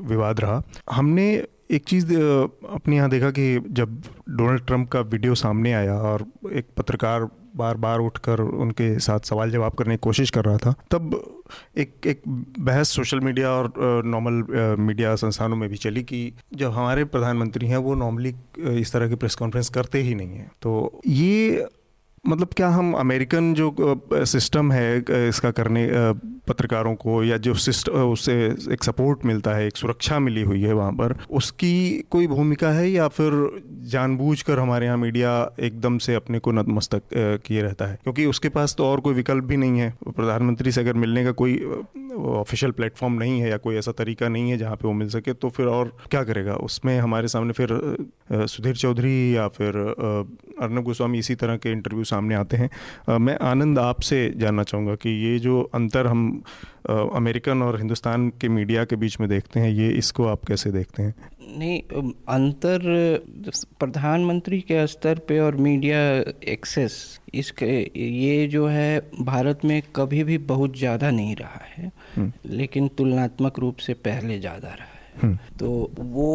विवाद रहा। हमने एक चीज़ अपने यहाँ देखा कि जब डोनाल्ड ट्रंप का वीडियो सामने आया और एक पत्रकार बार बार उठकर उनके साथ सवाल जवाब करने की कोशिश कर रहा था, तब एक एक बहस सोशल मीडिया और नॉर्मल मीडिया संस्थानों में भी चली कि जब हमारे प्रधानमंत्री हैं वो नॉर्मली इस तरह की प्रेस कॉन्फ्रेंस करते ही नहीं हैं। तो ये मतलब क्या हम अमेरिकन जो सिस्टम है इसका करने पत्रकारों को या जो सिस्टम उससे एक सपोर्ट मिलता है, एक सुरक्षा मिली हुई है वहाँ पर, उसकी कोई भूमिका है या फिर जानबूझकर हमारे यहाँ मीडिया एकदम से अपने को नतमस्तक किए रहता है? क्योंकि उसके पास तो और कोई विकल्प भी नहीं है। प्रधानमंत्री से अगर मिलने का कोई ऑफिशियल प्लेटफॉर्म नहीं है या कोई ऐसा तरीका नहीं है जहाँ पे वो मिल सके तो फिर और क्या करेगा? उसमें हमारे सामने फिर सुधीर चौधरी या फिर अर्नब गोस्वामी इसी तरह के इंटरव्यू सामने आते हैं। मैं आनंद आपसे जानना चाहूँगा कि ये जो अंतर हम अमेरिकन और हिंदुस्तान के मीडिया के बीच में देखते हैं ये इसको आप कैसे देखते हैं? नहीं अंतर प्रधानमंत्री के स्तर पे और मीडिया एक्सेस इसके ये जो है भारत में कभी भी बहुत ज़्यादा नहीं रहा है। हम्म। लेकिन तुलनात्मक रूप से पहले ज़्यादा रहा। तो वो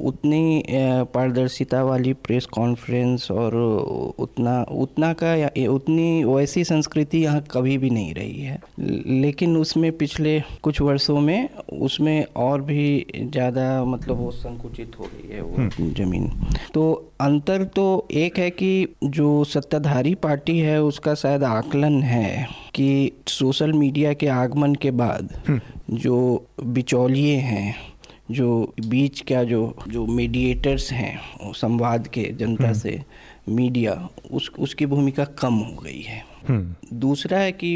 उतनी पारदर्शिता वाली प्रेस कॉन्फ्रेंस और उतना उतना का उतनी वैसी संस्कृति यहाँ कभी भी नहीं रही है लेकिन उसमें पिछले कुछ वर्षों में उसमें और भी ज़्यादा मतलब वो संकुचित हो गई है वो हम्म। ज़मीन तो अंतर तो एक है कि जो सत्ताधारी पार्टी है उसका शायद आकलन है कि सोशल मीडिया के आगमन के बाद हम्म। जो बिचौलिए हैं जो बीच का जो जो मीडिएटर्स हैं संवाद के जनता हम्म। से मीडिया उस उसकी भूमिका कम हो गई है हम्म। दूसरा है कि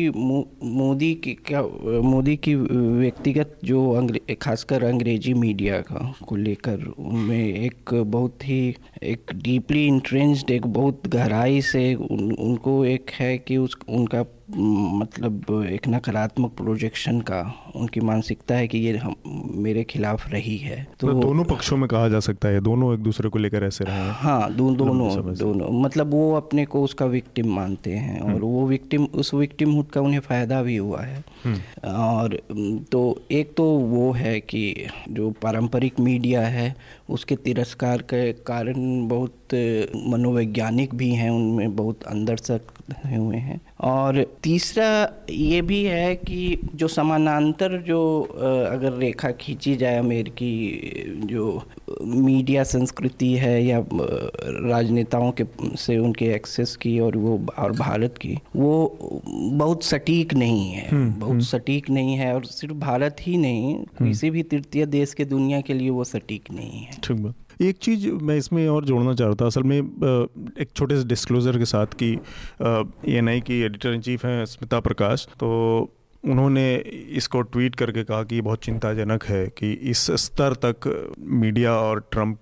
मोदी की क्या मोदी की व्यक्तिगत जो अंग्रे खासकर अंग्रेज़ी मीडिया का को लेकर उनमें एक बहुत ही एक डीपली इंट्रेंस्ड एक बहुत गहराई से उन, उनको एक है कि उस उनका मतलब एक नकारात्मक प्रोजेक्शन का उनकी मानसिकता है कि ये हम मेरे खिलाफ रही है तो, तो दोनों पक्षों में कहा जा सकता है दोनों एक दूसरे को लेकर ऐसे रहे हैं दो, दोनों दोनों मतलब वो अपने को उसका विक्टिम मानते हैं और हम्म। वो विक्टिम उस विक्टिम हुड का उन्हें फ़ायदा भी हुआ है हम्म। और तो एक तो वो है कि जो पारंपरिक मीडिया है उसके तिरस्कार के कारण बहुत मनोवैज्ञानिक भी हैं उनमें बहुत अंदर तक हुए हैं और तीसरा ये भी है कि जो समानांतर जो अगर रेखा खींची जाए अमेरिकी जो मीडिया संस्कृति है या राजनेताओं के से उनके एक्सेस की और वो और भारत की वो बहुत सटीक नहीं है हम्म, बहुत हम्म। सटीक नहीं है और सिर्फ़ भारत ही नहीं हम्म। किसी भी तृतीय देश के दुनिया के लिए वो सटीक नहीं है ठीक बात। एक चीज़ मैं इसमें और जोड़ना चाह रहा था, असल में एक छोटे से डिस्क्लोज़र के साथ कि ए आई की एडिटर इन चीफ हैं स्मिता प्रकाश तो उन्होंने इसको ट्वीट करके कहा कि बहुत चिंताजनक है कि इस स्तर तक मीडिया और ट्रंप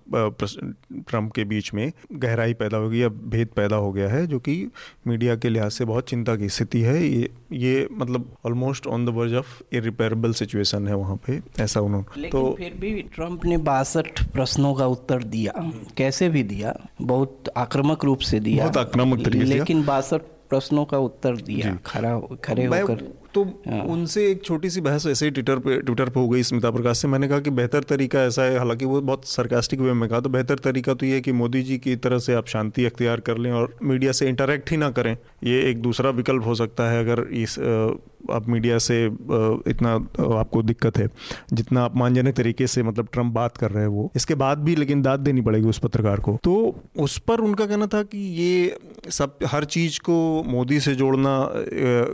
ट्रंप के बीच में गहराई पैदा हो गई या भेद पैदा हो गया है जो कि मीडिया के लिहाज से बहुत चिंता की स्थिति है। ये ये मतलब almost on the verge of irreparable situation है वहाँ पे ऐसा उन्होंने तो फिर भी ट्रंप ने बासठ प्रश्नों का उत्तर दिया। कैसे भी दिया? बहुत आक्रामक रूप से दिया। बहुत आक्रामक तरीके लेकिन बासठ प्रश्नों का उत्तर दिया। खड़ा खड़े होकर। तो हाँ। उनसे एक छोटी सी बहस ऐसे ही ट्विटर पे ट्विटर पे हो गई स्मिता प्रकाश से मैंने कहा कि बेहतर तरीका ऐसा है हालाँकि वो बहुत सरकास्टिक वे में कहा तो बेहतर तरीका तो ये है कि मोदी जी की तरह से आप शांति अख्तियार कर लें और मीडिया से इंटरेक्ट ही ना करें ये एक दूसरा विकल्प हो सकता है अगर इस आप मीडिया से इतना आपको दिक्कत है, जितना अपमानजनक तरीके से मतलब ट्रंप बात कर रहे हैं वो। इसके बाद भी लेकिन दाद देनी पड़ेगी उस पत्रकार को। तो उस पर उनका कहना था कि ये सब, हर चीज़ को मोदी से जोड़ना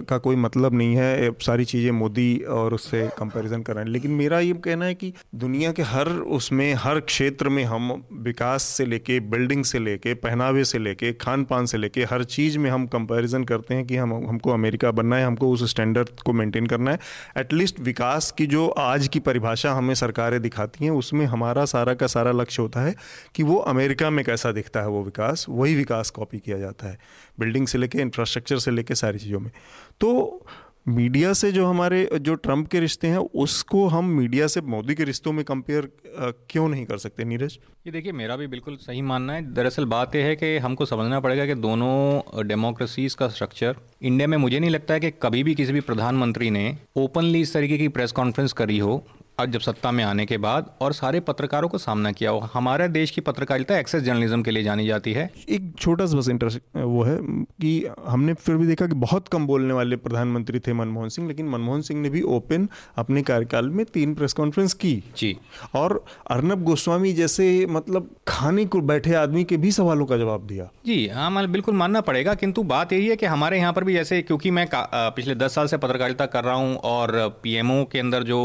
का कोई मतलब नहीं है। सारी चीज़ें मोदी और उससे कंपैरिजन कर रहे हैं। लेकिन मेरा ये कहना है कि दुनिया के हर उसमें, हर क्षेत्र में हम विकास से लेके बिल्डिंग से लेके, पहनावे से लेके खान पान से लेके, हर चीज़ में हम कंपैरिजन करते हैं कि हम, हमको अमेरिका बनना है, हमको उस स्टैंडर्ड स्टैंडर्ड को मेंटेन करना है। एटलीस्ट विकास की जो आज की परिभाषा हमें सरकारें दिखाती हैं, उसमें हमारा सारा का सारा लक्ष्य होता है कि वो अमेरिका में कैसा दिखता है वो विकास, वही विकास कॉपी किया जाता है। बिल्डिंग से लेके इंफ्रास्ट्रक्चर से लेके सारी चीज़ों में। तो मीडिया से जो हमारे, जो ट्रंप के रिश्ते हैं, उसको हम मीडिया से मोदी के रिश्तों में कंपेयर क्यों नहीं कर सकते, नीरज? ये देखिए, मेरा भी बिल्कुल सही मानना है। दरअसल बात यह है कि हमको समझना पड़ेगा कि दोनों डेमोक्रेसीज का स्ट्रक्चर इंडिया में मुझे नहीं लगता है कि कभी भी किसी भी प्रधानमंत्री ने ओपनली इस तरीके की प्रेस कॉन्फ्रेंस करी हो जब सत्ता में आने के बाद और सारे पत्रकारों को सामना किया हो हमारे देश की पत्रकारिता एक्सेस जर्नलिज्म के लिए जानी जाती है। एक छोटा सा बस इंटरेस्ट वो है कि हमने फिर भी देखा कि बहुत कम बोलने वाले प्रधानमंत्री थे मनमोहन सिंह लेकिन मनमोहन सिंह ने भी ओपन अपने कार्यकाल में तीन प्रेस कॉन्फ्रेंस की। जी। और अर्नब गोस्वामी जैसे मतलब खाने को बैठे आदमी के भी सवालों का जवाब दिया। जी हाँ मतलब बिल्कुल मानना पड़ेगा किंतु बात यही है कि हमारे यहाँ पर भी जैसे क्योंकि मैं पिछले दस साल से पत्रकारिता कर रहा हूँ और पीएमओ के अंदर जो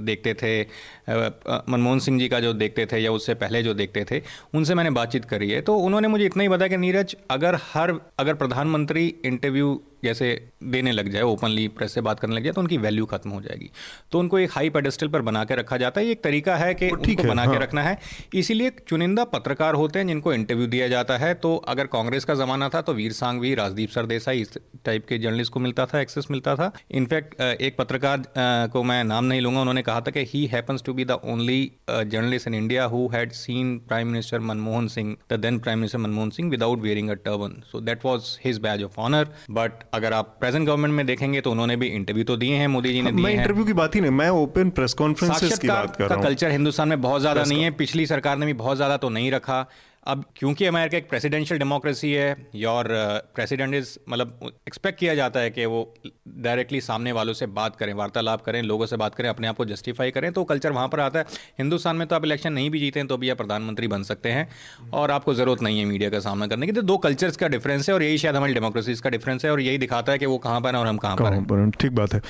देखते थे। मनमोहन सिंह जी का जो देखते थे या उससे पहले जो देखते थे उनसे मैंने बातचीत करी है। तो उन्होंने मुझे इतना ही बताया कि नीरज अगर हर अगर प्रधानमंत्री इंटरव्यू जैसे देने लग जाए ओपनली प्रेस से बात करने लग जाए तो उनकी वैल्यू खत्म हो जाएगी। तो उनको एक हाई पेडेस्टल पर बना के रखा जाता है। ये एक तरीका है कि उनको है, बना हाँ। के रखना है। इसीलिए चुनिंदा पत्रकार होते हैं जिनको इंटरव्यू दिया जाता है। तो अगर कांग्रेस का जमाना था तो वीर सांगवी राजदीप सरदेसाई इस टाइप के जर्नलिस्ट को मिलता था एक्सेस मिलता था। इनफैक्ट एक पत्रकार को मैं नाम नहीं लूँगा उन्होंने कहा था कि he happens to be the only journalist in India who had seen prime minister Manmohan Singh the then prime minister Manmohan Singh without wearing a turban so that was his badge of honour but अगर आप present government में देखेंगे तो उन्होंने भी interview तो दिए हैं मोदी जी ने दिए इंटरव्यू की बात ही नहीं मैं ओपन प्रेस कॉन्फ्रेंस की बात कर रहा हूँ। कल्चर हिंदुस्तान में बहुत ज़्यादा नहीं है पिछली सरकार ने भी बहुत ज़्यादा तो नहीं रखा। अब क्योंकि अमेरिका एक प्रेसिडेंशियल डेमोक्रेसी है योर प्रेसिडेंट इज़ मतलब एक्सपेक्ट किया जाता है कि वो डायरेक्टली सामने वालों से बात करें, वार्तालाप करें, लोगों से बात करें, अपने आप को जस्टिफाई करें तो कल्चर वहाँ पर आता है। हिंदुस्तान में तो आप इलेक्शन नहीं भी जीते हैं तो भी आप प्रधानमंत्री बन सकते हैं, और आपको ज़रूरत नहीं है मीडिया का सामना करने की। तो दो कल्चर्स का डिफरेंस है, और यही शायद हमारी डेमोक्रेसीज का डिफरेंस है, और यही दिखाता है कि वो कहाँ पर है और हम कहाँ पर हैं। ठीक बात है।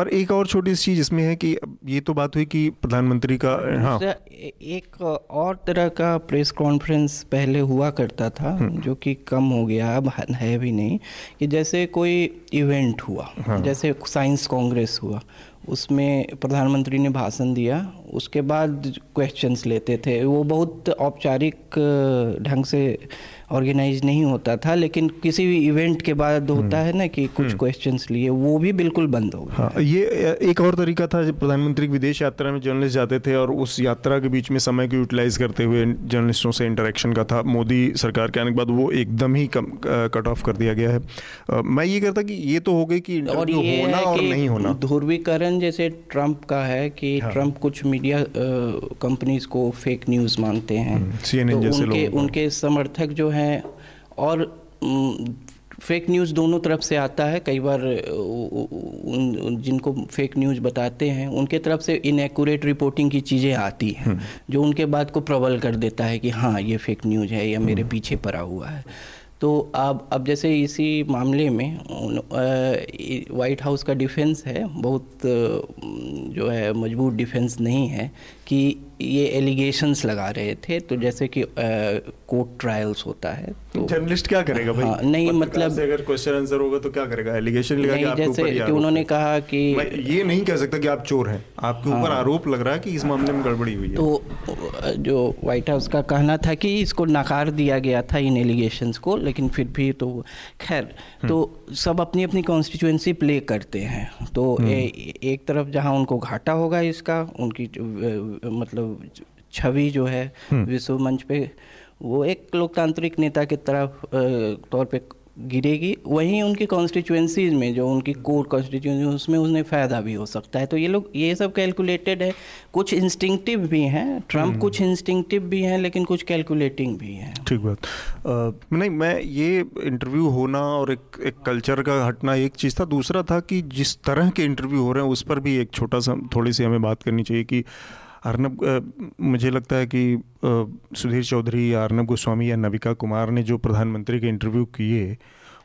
पर एक और छोटी सी चीज़ इसमें है कि ये तो बात हुई कि प्रधानमंत्री का हाँ एक और तरह का प्रेस कॉन्फ्रेंस पहले हुआ करता था हम्म। जो कि कम हो गया अब है भी नहीं कि जैसे कोई इवेंट हुआ हाँ। जैसे साइंस कांग्रेस हुआ उसमें प्रधानमंत्री ने भाषण दिया उसके बाद क्वेश्चंस लेते थे वो बहुत औपचारिक ढंग से ऑर्गेनाइज नहीं होता था लेकिन किसी भी इवेंट के बाद होता हम्म। है ना कि कुछ क्वेश्चंस हम्म। लिए वो भी बिल्कुल बंद हो गया हाँ, ये एक और तरीका था जब प्रधानमंत्री विदेश यात्रा में जर्नलिस्ट जाते थे और उस यात्रा के बीच में समय को यूटिलाइज करते हुए जर्नलिस्टों से इंटरेक्शन का था मोदी सरकार के आने के बाद वो एकदम ही कम कट ऑफ़ कर दिया गया है मैं ये करता कि ये तो हो गई कि और ये होना और नहीं होना ध्रुवीकरण जैसे ट्रंप का है कि हाँ। ट्रंप कुछ मीडिया कंपनीज़ को फेक न्यूज़ मानते हैं हम्म, तो उनके उनके समर्थक जो है हैं और फेक न्यूज़ दोनों तरफ़ से आता है कई बार उन जिनको फेक न्यूज़ बताते हैं उनके तरफ़ से इनएक्यूरेट रिपोर्टिंग की चीज़ें आती हैं हम्म। जो उनके बात को प्रबल कर देता है कि हाँ ये फेक न्यूज़ है या मेरे हम्म। पीछे पड़ा हुआ है तो अब अब जैसे इसी मामले में वाइट हाउस का डिफेंस है बहुत जो है मज़बूत डिफेंस नहीं है कि ये एलिगेशंस लगा रहे थे तो जैसे कि कोर्ट ट्रायल्स होता है तो जर्नलिस्ट क्या करेगा भाई? हाँ, नहीं मतलब अगर क्वेश्चन आंसर होगा तो क्या करेगा? एलिगेशन लगा नहीं, कि जैसे कि उन्होंने कहा कि ये नहीं कह सकता कि आप चोर हैं। आपके ऊपर हाँ, आरोप लग रहा है कि इस मामले में गड़बड़ी हुई है। तो जो व्हाइट हाउस का कहना था कि इसको नकार दिया गया था इन एलिगेशंस को लेकिन फिर भी तो खैर हम्म। तो सब अपनी अपनी कॉन्स्टिट्यूंसी प्ले करते हैं। तो हम्म। एक तरफ़ जहाँ उनको घाटा होगा इसका उनकी मतलब छवि जो है हम्म। विश्व मंच पे वो एक लोकतांत्रिक नेता के तरफ़ तौर पे गिरेगी। वहीं उनकी कॉन्स्टिट्यूंसीज में जो उनकी कोर कॉन्स्टिट्यूंसी उसमें उन्हें फ़ायदा भी हो सकता है। तो ये लोग ये सब कैलकुलेटेड है। कुछ इंस्टिंक्टिव भी हैं ट्रंप हम्म। कुछ इंस्टिंक्टिव भी हैं लेकिन कुछ कैलकुलेटिंग भी हैं। ठीक बात। आ, नहीं मैं ये इंटरव्यू होना और एक एक कल्चर का हटना एक चीज़ था। दूसरा था कि जिस तरह के इंटरव्यू हो रहे हैं उस पर भी एक छोटा सा थोड़ी सी हमें बात करनी चाहिए कि अर्नब मुझे लगता है कि सुधीर चौधरी या अर्नब गोस्वामी या नविका कुमार ने जो प्रधानमंत्री के इंटरव्यू किए,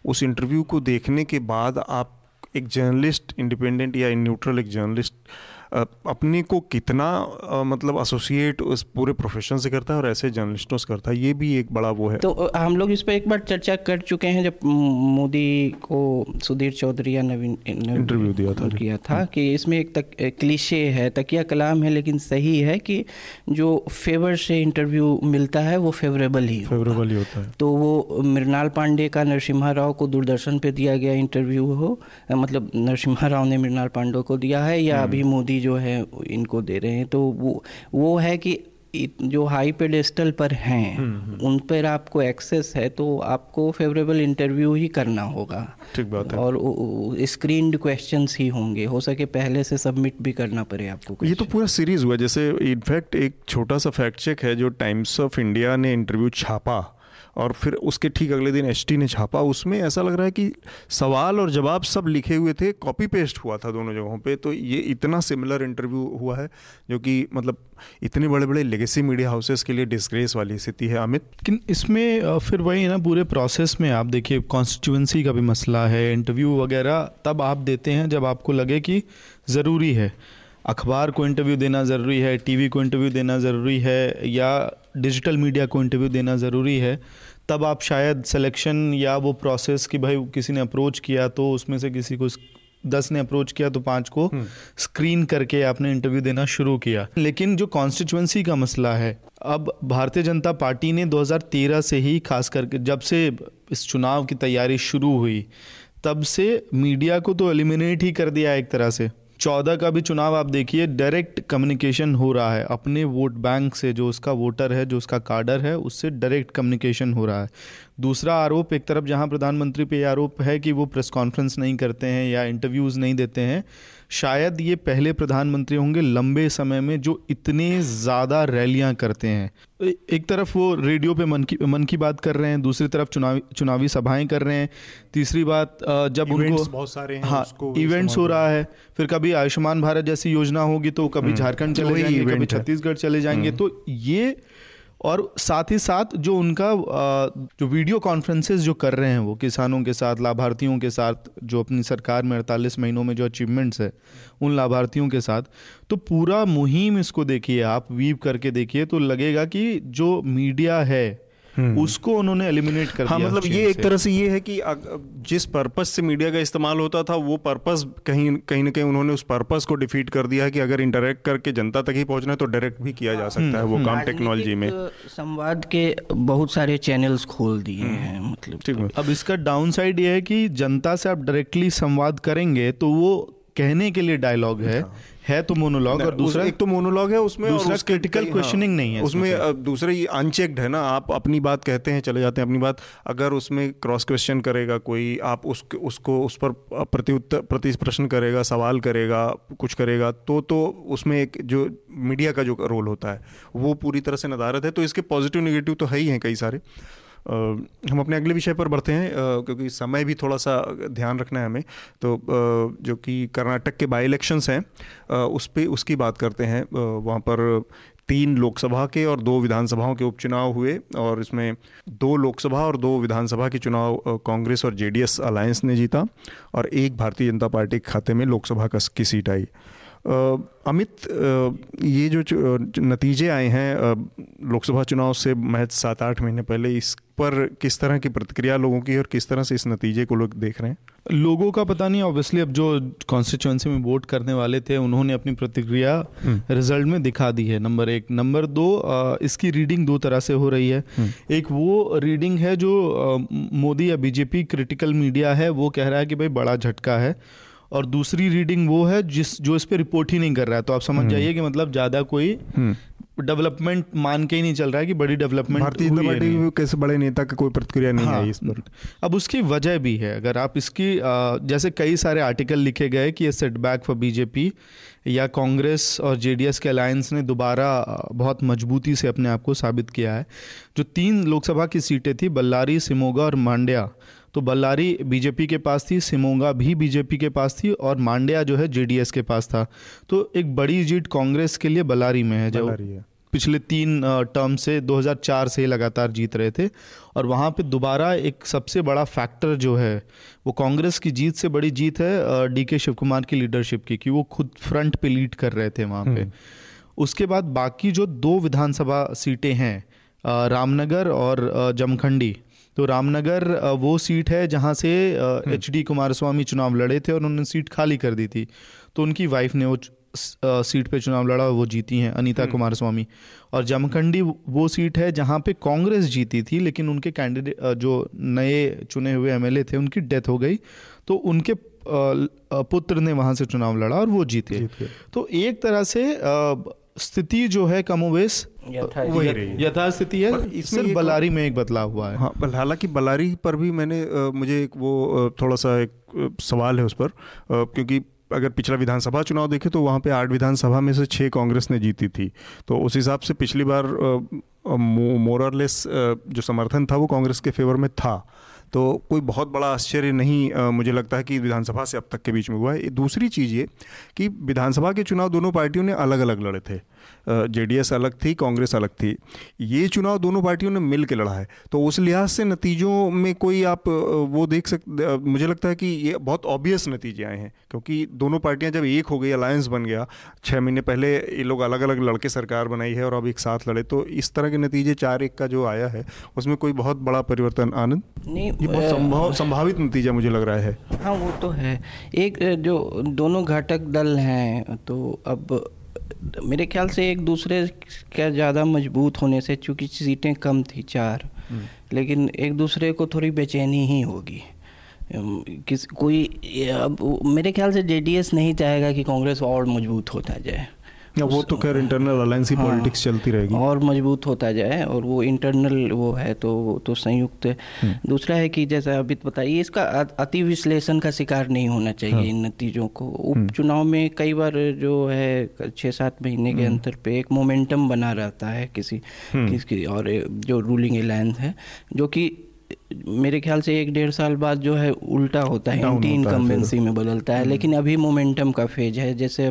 उस इंटरव्यू को देखने के बाद आप एक जर्नलिस्ट इंडिपेंडेंट या न्यूट्रल एक जर्नलिस्ट अपने को कितना मतलब एसोसिएट उस पूरे प्रोफेशन से करता है और ऐसे जर्नलिस्टों से करता है ये भी एक बड़ा वो है तो हम लोग इस पर एक बार चर्चा कर चुके हैं जब मोदी को सुधीर चौधरी या नवीन इंटरव्यू दिया था किया था। कि इसमें एक तक क्लिशे है तकिया कलाम है लेकिन सही है कि जो फेवर से इंटरव्यू मिलता है वो फेवरेबल ही फेवरेबल ही होता है तो वो मृणाल पांडे का नरसिम्हा राव को दूरदर्शन पे दिया गया इंटरव्यू हो मतलब नरसिम्हा राव ने मृणाल पांडे को दिया है या हम्म। अभी मोदी जो है इनको दे रहे हैं तो वो वो है कि जो हाई पेडेस्टल पर हैं हम्म, हम्म। उन पर आपको एक्सेस है तो आपको फेवरेबल इंटरव्यू ही करना होगा। ठीक बात है। और स्क्रीन क्वेश्चंस ही होंगे। हो सके पहले से सबमिट भी करना पड़े आपको ये तो पूरा सीरीज़ हुआ जैसे इनफैक्ट एक छोटा सा फैक्ट चेक है जो टाइम्स ऑफ़ इंडिया ने इंटरव्यू छापा। और फिर उसके ठीक अगले दिन एच ने छापा। उसमें ऐसा लग रहा है कि सवाल और जवाब सब लिखे हुए थे कॉपी पेस्ट हुआ था दोनों जगहों पे। तो ये इतना सिमिलर इंटरव्यू हुआ है, जो कि मतलब इतने बड़े बड़े लेगेसी मीडिया हाउसेस के लिए डिस्ग्रेस वाली स्थिति है, अमित। लेकिन इसमें फिर वही ना, पूरे प्रोसेस में आप देखिए कॉन्स्टिट्यूंसी का भी मसला है इंटरव्यू वगैरह तब आप देते हैं जब आपको लगे कि ज़रूरी है। अखबार को इंटरव्यू देना ज़रूरी है टीवी को इंटरव्यू देना ज़रूरी है, या डिजिटल मीडिया को इंटरव्यू देना ज़रूरी है तब आप शायद सिलेक्शन या वो प्रोसेस कि भाई किसी ने अप्रोच किया तो उसमें से किसी को दस ने अप्रोच किया तो पाँच को स्क्रीन हम्म। करके आपने इंटरव्यू देना शुरू किया लेकिन जो कॉन्स्टिट्युएंसी का मसला है अब भारतीय जनता पार्टी ने 2013 से ही खास करके जब से इस चुनाव की तैयारी शुरू हुई तब से मीडिया को तो एलिमिनेट ही कर दिया एक तरह से चौदह का भी चुनाव आप देखिए डायरेक्ट कम्युनिकेशन हो रहा है। अपने वोट बैंक से जो उसका वोटर है, जो उसका कार्डर है, उससे डायरेक्ट कम्युनिकेशन हो रहा है। दूसरा आरोप, एक तरफ़ जहाँ प्रधानमंत्री पे आरोप है कि वो प्रेस कॉन्फ्रेंस नहीं करते हैं या इंटरव्यूज़ नहीं देते हैं शायद ये पहले प्रधानमंत्री होंगे लंबे समय में जो इतने ज़्यादा रैलियाँ करते हैं एक तरफ़ वो रेडियो पे मन की मन की बात कर रहे हैं दूसरी तरफ़ चुनावी चुनावी सभाएँ कर रहे हैं तीसरी बात जब उनको बहुत सारे हैं हाँ इवेंट्स हो रहा है फिर कभी आयुष्मान भारत जैसी योजना होगी तो कभी हम्म। झारखंड चले जाएँगे कभी छत्तीसगढ़ चले जाएँगे हम्म। तो ये और साथ ही साथ जो उनका जो वीडियो कॉन्फ्रेंसेस जो कर रहे हैं वो, किसानों के साथ, लाभार्थियों के साथ, जो अपनी सरकार में अड़तालीस महीनों में जो अचीवमेंट्स है, उन लाभार्थियों के साथ तो पूरा मुहिम इसको देखिए आप वीव करके देखिए तो लगेगा कि जो मीडिया है। उसको उन्होंने एलिमिनेट कर हाँ दिया मतलब ये एक तरह से ये है कि जिस पर्पस से मीडिया का इस्तेमाल होता था वो पर्पस कहीं कहीं ना कहीं उन्होंने उस पर्पस को डिफीट कर दिया कि अगर इंटरेक्ट करके जनता तक ही पहुँचना है तो डायरेक्ट भी किया जा सकता है वो हम्म। काम टेक्नोलॉजी में संवाद के बहुत सारे चैनल्स खोल दिए हम्म। हैं मतलब ठीक है अब इसका डाउन साइड ये है कि जनता से आप डायरेक्टली संवाद करेंगे तो वो कहने के लिए डायलॉग है हाँ। है तो मोनोलॉग और दूसरा? एक तो मोनोलॉग है उसमें दूसरा क्रिटिकल क्वेश्चनिंग हाँ, नहीं है उसमें दूसरा ये अनचेक्ड है ना आप अपनी बात कहते हैं चले जाते हैं अपनी बात अगर उसमें क्रॉस क्वेश्चन करेगा कोई आप उस उसको उस पर प्रत्युत्तर प्रति प्रश्न करेगा सवाल करेगा कुछ करेगा तो तो उसमें एक जो मीडिया का जो रोल होता है वो पूरी तरह से नदारत है तो इसके पॉजिटिव निगेटिव तो है ही हैं कई सारे। हम अपने अगले विषय पर बढ़ते हैं क्योंकि समय भी थोड़ा सा ध्यान रखना है हमें। तो जो कि कर्नाटक के बाई इलेक्शंस हैं उस पर उसकी बात करते हैं। वहाँ पर तीन लोकसभा के और दो विधानसभाओं के उपचुनाव हुए और इसमें दो लोकसभा और दो विधानसभा के चुनाव कांग्रेस और जेडीएस अलायंस ने जीता और एक भारतीय जनता पार्टी के खाते में लोकसभा का की सीट आई। अमित ये जो नतीजे आए हैं लोकसभा चुनाव से महज सात आठ महीने पहले इस पर किस तरह की प्रतिक्रिया लोगों की और किस तरह से इस नतीजे को लोग देख रहे हैं? लोगों का पता नहीं ऑब्वियसली अब जो कॉन्स्टिट्यूंसी में वोट करने वाले थे उन्होंने अपनी प्रतिक्रिया रिज़ल्ट हम्म। में दिखा दी है। नंबर एक। नंबर दो इसकी रीडिंग दो तरह से हो रही है। हम्म। एक वो रीडिंग है जो मोदी या बीजेपी क्रिटिकल मीडिया है वो कह रहा है कि भाई बड़ा झटका है। और दूसरी रीडिंग वो है जिस जो इस पर रिपोर्ट ही नहीं कर रहा है। तो आप समझ हम्म। जाइए कि मतलब ज़्यादा कोई डेवलपमेंट। मान के ही नहीं चल रहा है कि बड़ी डेवलपमेंट भारतीय जनता पार्टी कैसे बड़े नेता का कोई प्रतिक्रिया नहीं हाँ, है। इस पर। अब उसकी वजह भी है। अगर आप इसकी जैसे कई सारे आर्टिकल लिखे गए कि ये सेटबैक फॉर बीजेपी या कांग्रेस और जेडीएस के अलायंस ने दोबारा बहुत मजबूती से अपने आप को साबित किया है। जो तीन लोकसभा की सीटें थी बल्लारी सिमोगा और मांड्या तो बल्लारी बीजेपी के पास थी सिमोंगा भी बीजेपी के पास थी और मांड्या जो है जेडीएस के पास था। तो एक बड़ी जीत कांग्रेस के लिए बल्लारी में है जो पिछले तीन टर्म से 2004 से लगातार जीत रहे थे और वहाँ पे दोबारा एक सबसे बड़ा फैक्टर जो है वो कांग्रेस की जीत से बड़ी जीत है डी के शिव कुमार की लीडरशिप की कि वो खुद फ्रंट पे लीड कर रहे थे वहाँ पे। हम्म। उसके बाद बाकी जो दो विधानसभा सीटें हैं रामनगर और जमखंडी तो रामनगर वो सीट है जहाँ से हम्म। एच डी कुमार स्वामी चुनाव लड़े थे और उन्होंने सीट खाली कर दी थी। तो उनकी वाइफ ने वो सीट पे चुनाव लड़ा वो जीती हैं अनीता हम्म। कुमार स्वामी और जमखंडी वो सीट है जहाँ पे कांग्रेस जीती थी लेकिन उनके कैंडिडेट जो नए चुने हुए एमएलए थे उनकी डेथ हो गई। तो उनके पुत्र ने वहाँ से चुनाव लड़ा और वो जीते। तो एक तरह से स्थिति जो है कमोवेश वही रही यथास्थिति है इसमें बलारी में एक बदलाव हुआ है। हाँ हालाँकि बलारी पर भी मैंने आ, मुझे एक वो थोड़ा सा एक सवाल है उस पर आ, क्योंकि अगर पिछला विधानसभा चुनाव देखें तो वहाँ पे आठ विधानसभा में से छः कांग्रेस ने जीती थी। तो उस हिसाब से पिछली बार मोरलेस जो समर्थन था वो कांग्रेस के फेवर में था। तो कोई बहुत बड़ा आश्चर्य नहीं मुझे लगता है कि विधानसभा से अब तक के बीच में हुआ है। दूसरी चीज़ ये कि विधानसभा के चुनाव दोनों पार्टियों ने अलग अलग लड़े थे। जेडीएस अलग थी कांग्रेस अलग थी। ये चुनाव दोनों पार्टियों ने मिल के लड़ा है। तो उस लिहाज से नतीजों में कोई आप वो देख सकते मुझे लगता है कि ये बहुत ऑब्वियस नतीजे आए हैं क्योंकि दोनों पार्टियाँ जब एक हो गई अलायंस बन गया छः महीने पहले ये लोग अलग अलग लड़के सरकार बनाई है और अब एक साथ लड़े तो इस तरह के नतीजे चार एक का जो आया है उसमें कोई बहुत बड़ा परिवर्तन आनंद? नहीं ये बहुत संभव संभावित नतीजा मुझे लग रहा है। हाँ वो तो है। एक जो दोनों घटक दल हैं तो अब मेरे ख्याल से एक दूसरे का ज़्यादा मज़बूत होने से चूँकि सीटें कम थी चार हम्म। लेकिन एक दूसरे को थोड़ी बेचैनी ही होगी किस कोई अब मेरे ख्याल से जेडीएस नहीं चाहेगा कि कांग्रेस और मज़बूत होता जाए वो तो खैर इंटरनल अलायंस ही पॉलिटिक्स चलती रहेगी। और मज़बूत होता जाए और वो इंटरनल वो है तो तो संयुक्त हम्म। दूसरा है कि जैसा अभी बताइए इसका अति विश्लेषण का शिकार नहीं होना चाहिए हाँ। इन नतीजों को। हम्म। उपचुनाव में कई बार जो है छः सात महीने के हम्म। अंतर पे एक मोमेंटम बना रहता है किसी किसी और जो रूलिंग अलायंस है जो कि मेरे ख्याल से एक डेढ़ साल बाद जो है उल्टा होता है। एंटी इनकम्बेंसी में बदलता है लेकिन अभी मोमेंटम का फ़ेज़ है। जैसे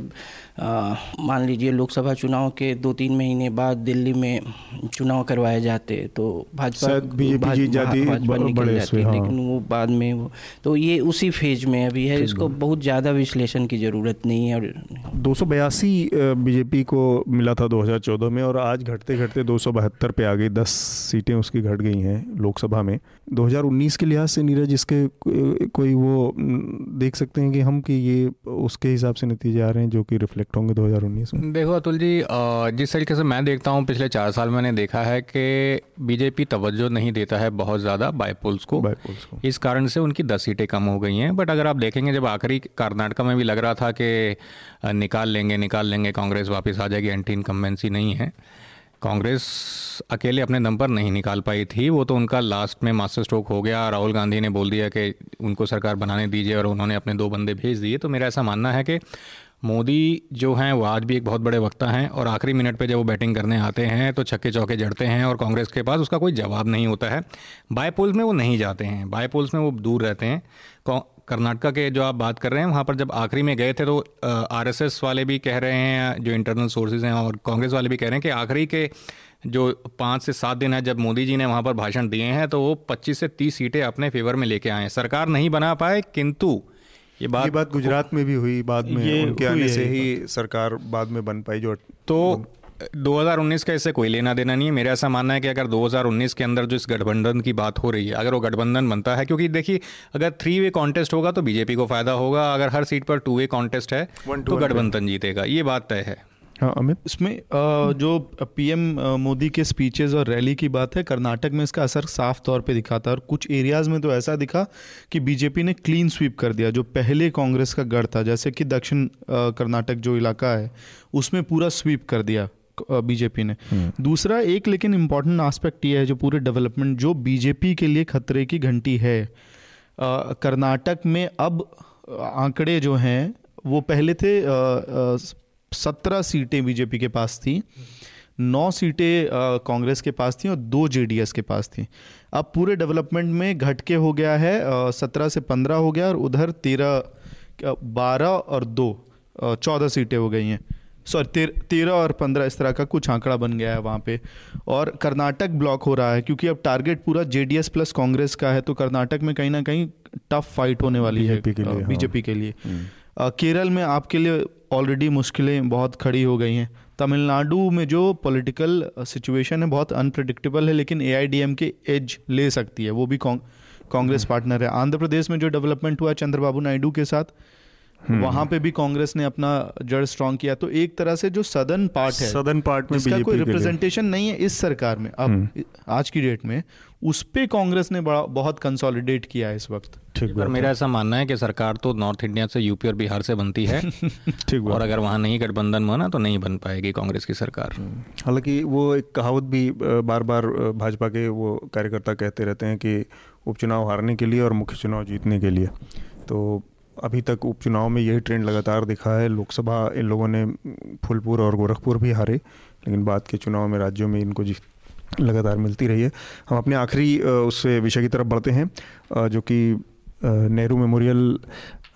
मान लीजिए लोकसभा चुनाव के दो तीन महीने बाद दिल्ली में चुनाव करवाए जाते तो भाजपा भाजपा निकल जाती हाँ। लेकिन वो बाद में वो तो ये उसी फ़ेज़ में अभी है इसको बहुत ज़्यादा विश्लेषण की ज़रूरत नहीं है और दो सौ बयासी बीजेपी को मिला था 2014 में और आज घटते घटते दो सौ बहत्तर पे आ गई दस सीटें उसकी घट गई हैं लोकसभा में 2019 के लिहाज से नीरज इसके कोई वो देख सकते हैं कि हम कि ये उसके हिसाब से नतीजे आ रहे हैं जो कि रिफ्लेक्ट होंगे 2019 में। देखो अतुल जी जिस तरीके से मैं देखता हूँ पिछले चार साल मैंने देखा है कि बीजेपी तवज्जो नहीं देता है बहुत ज़्यादा बायपोल्स को। बाईपोल्स को। इस कारण से उनकी दस सीटें कम हो गई हैं। बट अगर आप देखेंगे जब आखिरी कर्नाटका में भी लग रहा था कि निकाल लेंगे निकाल लेंगे कांग्रेस वापस आ जाएगी एंटी इनकम्बेंसी नहीं है। कांग्रेस अकेले अपने दम पर नहीं निकाल पाई थी। वो तो उनका लास्ट में मास्टर स्ट्रोक हो गया। राहुल गांधी ने बोल दिया कि उनको सरकार बनाने दीजिए और उन्होंने अपने दो बंदे भेज दिए। तो मेरा ऐसा मानना है कि मोदी जो हैं, वो आज भी एक बहुत बड़े वक्ता हैं और आखिरी मिनट पे जब वो बैटिंग करने आते हैं तो छक्के चौके जड़ते हैं और कांग्रेस के पास उसका कोई जवाब नहीं होता है। बाय पोल्स में वो नहीं जाते हैं। बाय पोल्स में वो दूर रहते हैं। कर्नाटका के जो आप बात कर रहे हैं, वहाँ पर जब आखिरी में गए थे तो आरएसएस वाले भी कह रहे हैं, जो इंटरनल सोर्सेज हैं और कांग्रेस वाले भी कह रहे हैं कि आखिरी के जो पाँच से सात दिन है, जब मोदी जी ने वहाँ पर भाषण दिए हैं तो वो पच्चीस से तीस सीटें अपने फेवर में लेके आए सरकार नहीं बना पाए, किंतु ये बात ये बात गुजरात में भी हुई बाद में उनके आने से ही सरकार बाद में बन पाई जो तो 2019 का इससे कोई लेना देना नहीं है। मेरा ऐसा मानना है कि अगर 2019 के अंदर जो इस गठबंधन की बात हो रही है अगर वो गठबंधन बनता है क्योंकि देखिए अगर थ्री वे कॉन्टेस्ट होगा तो बीजेपी को फ़ायदा होगा अगर हर सीट पर टू वे कॉन्टेस्ट है तो गठबंधन जीतेगा। ये बात तय है। हाँ अमित? इसमें जो पीएम मोदी के स्पीचेस और रैली की बात है कर्नाटक में इसका असर साफ़ तौर पे दिखा था और कुछ एरियाज़ में तो ऐसा दिखा कि बीजेपी ने क्लीन स्वीप कर दिया जो पहले कांग्रेस का गढ़ था। जैसे कि दक्षिण कर्नाटक जो इलाका है उसमें पूरा स्वीप कर दिया बीजेपी ने। हम्म। दूसरा एक लेकिन इंपॉर्टेंट आस्पेक्ट ये है जो पूरे डेवलपमेंट जो बीजेपी के लिए खतरे की घंटी है कर्नाटक में अब आंकड़े जो हैं वो पहले थे सत्रह सीटें बीजेपी के पास थी नौ सीटें कांग्रेस के पास थी और दो जेडीएस के पास थी। अब पूरे डेवलपमेंट में घट के हो गया है सत्रह से पंद्रह हो गया और उधर तेरह बारह और दो चौदह सीटें हो गई हैं। सॉरी तेर, तेरह और पंद्रह इस तरह का कुछ आंकड़ा बन गया है वहाँ पे। और कर्नाटक ब्लॉक हो रहा है क्योंकि अब टारगेट पूरा जेडीएस प्लस कांग्रेस का है तो कर्नाटक में कहीं ना कहीं टफ फाइट होने वाली है बीजेपी के लिए। हाँ। केरल में आपके लिए ऑलरेडी मुश्किलें बहुत खड़ी हो गई हैं। तमिलनाडु में जो पॉलिटिकल सिचुएशन है बहुत अनप्रडिक्टेबल है लेकिन एआईडीएम के एज ले सकती है। वो भी कांग्रेस पार्टनर है। आंध्र प्रदेश में जो डेवलपमेंट हुआ चंद्रबाबू नायडू के साथ हम्म। वहाँ पे भी कांग्रेस ने अपना जड़ स्ट्रॉन्ग किया। तो एक तरह से जो सदन पार्ट है सदन पार्ट में इसका कोई रिप्रेजेंटेशन नहीं है इस सरकार में। अब हम्म। आज की डेट में उस पर कांग्रेस ने बड़ा बहुत कंसोलिडेट किया है इस वक्त। ठीक पर मेरा ऐसा मानना है कि सरकार तो नॉर्थ इंडिया से यूपी और बिहार से बनती है। ठीक और अगर वहाँ नहीं गठबंधन बना तो नहीं बन पाएगी कांग्रेस की सरकार। हम्म। हालाँकि वो एक कहावत भी बार बार भाजपा के वो कार्यकर्ता कहते रहते हैं कि उपचुनाव हारने के लिए और मुख्य चुनाव जीतने के लिए। तो अभी तक उपचुनाव में यही ट्रेंड लगातार दिखा है। लोकसभा, इन लोगों ने फुलपुर और गोरखपुर भी हारे, लेकिन बाद के चुनाव में राज्यों में इनको जीत लगातार मिलती रही है। हम अपने आखिरी उस विषय की तरफ़ बढ़ते हैं जो कि Nehru Memorial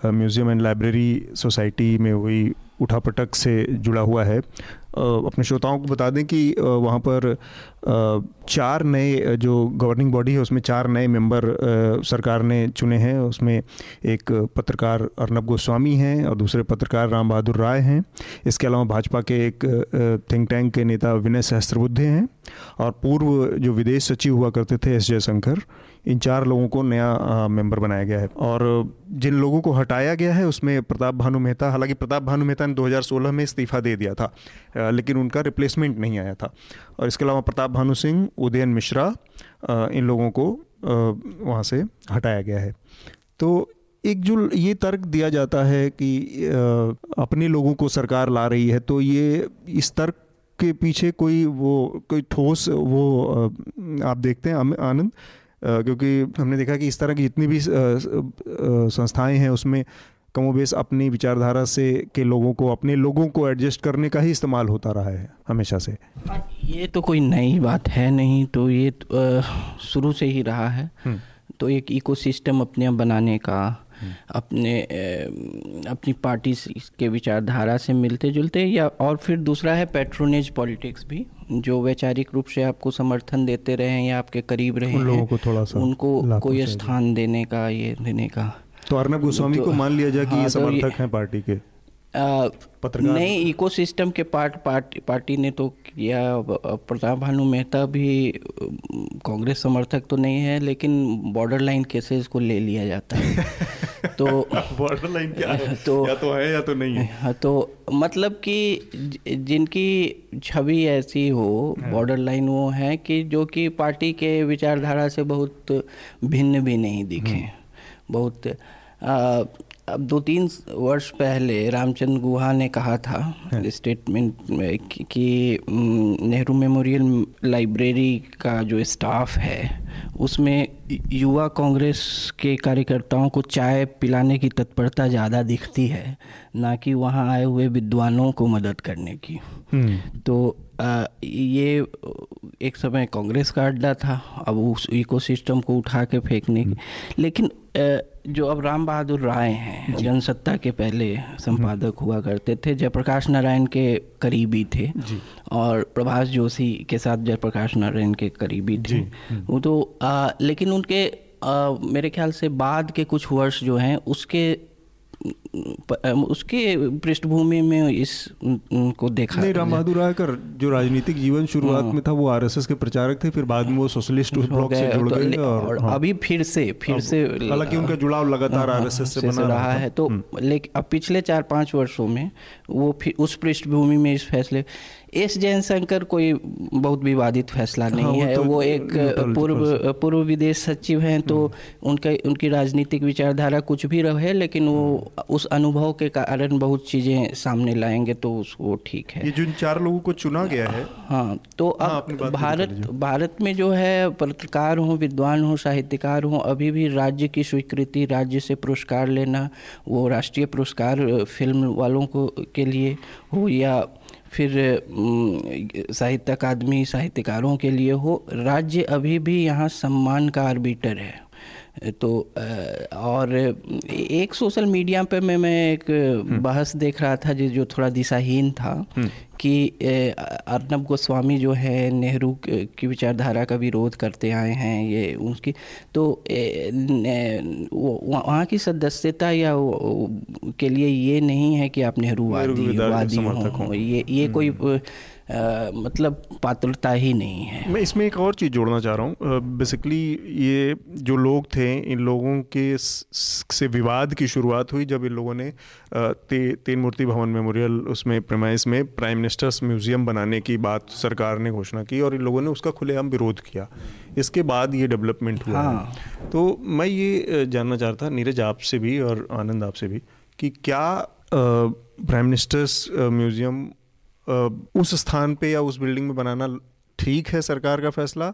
Museum and Library Society में हुई उठापटक से जुड़ा हुआ है। अपने श्रोताओं को बता दें कि वहाँ पर चार नए जो गवर्निंग बॉडी है, उसमें चार नए मेंबर सरकार ने चुने हैं। उसमें एक पत्रकार अर्नब गोस्वामी हैं और दूसरे पत्रकार राम बहादुर राय हैं। इसके अलावा भाजपा के एक थिंक टैंक के नेता विनय सहस्त्रबुद्धे हैं और पूर्व जो विदेश सचिव हुआ करते थे एस जयशंकर, इन चार लोगों को नया मेंबर बनाया गया है। और जिन लोगों को हटाया गया है, उसमें प्रताप भानु मेहता, हालाँकि प्रताप भानु मेहता ने 2016 में इस्तीफ़ा दे दिया था। लेकिन उनका रिप्लेसमेंट नहीं आया था। और इसके अलावा प्रताप भानु सिंह, उदयन मिश्रा इन लोगों को वहाँ से हटाया गया है। तो एक जो ये तर्क दिया जाता है कि अपने लोगों को सरकार ला रही है तो ये इस तर्क के पीछे कोई वो, कोई ठोस वो आप देखते हैं आनंद? क्योंकि हमने देखा कि इस तरह की जितनी भी संस्थाएँ हैं, उसमें कमोबेश अपनी विचारधारा से के लोगों को अपने लोगों को एडजस्ट करने का ही इस्तेमाल होता रहा है हमेशा से। ये तो कोई नई बात है नहीं तो ये तो, शुरू से ही रहा है। हम्म। तो एक इकोसिस्टम अपने बनाने का अपने अपनी पार्टी के विचारधारा से मिलते जुलते या और फिर दूसरा है पेट्रोनेज पॉलिटिक्स भी जो वैचारिक रूप से आपको समर्थन देते रहे हैं या आपके करीब रहे उन लोगों को थोड़ा सा उनको कोई स्थान देने का ये देने का। तो अर्नब गोस्वामी तो, को मान लिया जाए कि हाँ, ये तो समर्थक तो हैं पार्टी के। पत्रकार। नहीं इकोसिस्टम के पार्ट पार्टी पार्टी ने तो किया प्रताप भानु मेहता भी कांग्रेस समर्थक तो नहीं है लेकिन बॉर्डर लाइन केसेस को ले लिया जाता है। तो बॉर्डर लाइन क्या है? तो या तो है या तो नहीं है। हाँ, तो मतलब कि जिनकी छवि ऐसी हो बॉर्डर हाँ। लाइन वो है कि जो कि पार्टी के विचारधारा से बहुत भिन्न भी नहीं दिखे। हम्म। बहुत अब दो तीन वर्ष पहले रामचंद्र गुहा ने कहा था स्टेटमेंट में कि नेहरू मेमोरियल लाइब्रेरी का जो स्टाफ है उसमें युवा कांग्रेस के कार्यकर्ताओं को चाय पिलाने की तत्परता ज़्यादा दिखती है ना कि वहाँ आए हुए विद्वानों को मदद करने की हम्म। तो ये एक समय कांग्रेस का अड्डा था अब उस इकोसिस्टम को उठा के फेंकने की। हम्म। लेकिन जो अब राम बहादुर राय हैं जनसत्ता के पहले संपादक हुआ करते थे जयप्रकाश नारायण के करीबी थे और प्रभाष जोशी के साथ जयप्रकाश नारायण के करीबी थे। वो तो आ, लेकिन उनके आ, मेरे ख्याल से बाद के कुछ वर्ष जो हैं उसके उसके पृष्ठभूमि में इस को देखा नहीं राम बहादुर राय जो राजनीतिक जीवन शुरुआत हाँ। में था वो आरएसएस के प्रचारक थे फिर बाद में वो सोशलिस्ट उस ब्लॉक से जुड़ तो गए और, और हाँ। अभी फिर से फिर से हालाँकि उनका जुड़ाव लगातार आरएसएस हाँ, से बना रहा है तो हम्म। लेकिन अब पिछले चार पाँच वर्षों में वो फिर उस पृष्ठभूमि में इस फैसले एस जयशंकर कोई बहुत विवादित फैसला हाँ, नहीं हाँ, वो है तो वो एक पूर्व पूर्व विदेश सचिव हैं तो हम्म। उनका उनकी राजनीतिक विचारधारा कुछ भी रहे लेकिन वो उस अनुभव के कारण बहुत चीज़ें सामने लाएँगे तो उसको ठीक है। ये जिन चार लोगों को चुना गया है। हाँ तो हाँ, अब भारत भारत में जो है पत्रकार हों विद्वान हों साहित्यकार हों अभी भी राज्य की स्वीकृति राज्य से पुरस्कार लेना वो राष्ट्रीय पुरस्कार फ़िल्म वालों को के लिए हो या फिर साहित्य अकादमी साहित्यकारों के लिए हो राज्य अभी भी यहाँ सम्मान का आर्बिटर है। तो और एक सोशल मीडिया पे मैं मैं एक हम्म। बहस देख रहा था जो थोड़ा दिशाहीन था हम्म। कि अर्नब गोस्वामी जो है नेहरू की विचारधारा का विरोध करते आए हैं ये उनकी तो वहाँ की सदस्यता या के लिए ये नहीं है कि आप नेहरूवादी वादी हों ये ये हम्म। कोई आ, मतलब पात्रता ही नहीं है। मैं इसमें एक और चीज़ जोड़ना चाह रहा हूँ। बेसिकली ये जो लोग थे इन लोगों के से विवाद की शुरुआत हुई जब इन लोगों ने ते, तीन मूर्ति भवन मेमोरियल उसमें प्रमाइस में प्राइम मिनिस्टर्स म्यूज़ियम बनाने की बात सरकार ने घोषणा की और इन लोगों ने उसका खुलेआम विरोध किया। इसके बाद ये डेवलपमेंट हुआ। हाँ। तो मैं ये जानना चाह रहा था नीरज आपसे भी और आनंद आपसे भी कि क्या प्राइम मिनिस्टर्स म्यूज़ियम उस स्थान पे या उस बिल्डिंग में बनाना ठीक है सरकार का फैसला?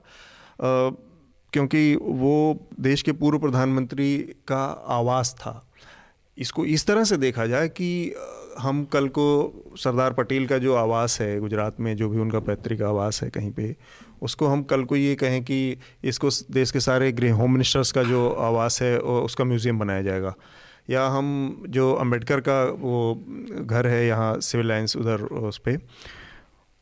क्योंकि वो देश के पूर्व प्रधानमंत्री का आवास था। इसको इस तरह से देखा जाए कि हम कल को सरदार पटेल का जो आवास है, गुजरात में जो भी उनका पैतृक आवास है कहीं पे, उसको हम कल को ये कहें कि इसको देश के सारे गृह होम मिनिस्टर्स का जो आवास है उसका म्यूज़ियम बनाया जाएगा। या हम जो अंबेडकर का वो घर है यहाँ सिविल लाइन्स उधर उस पर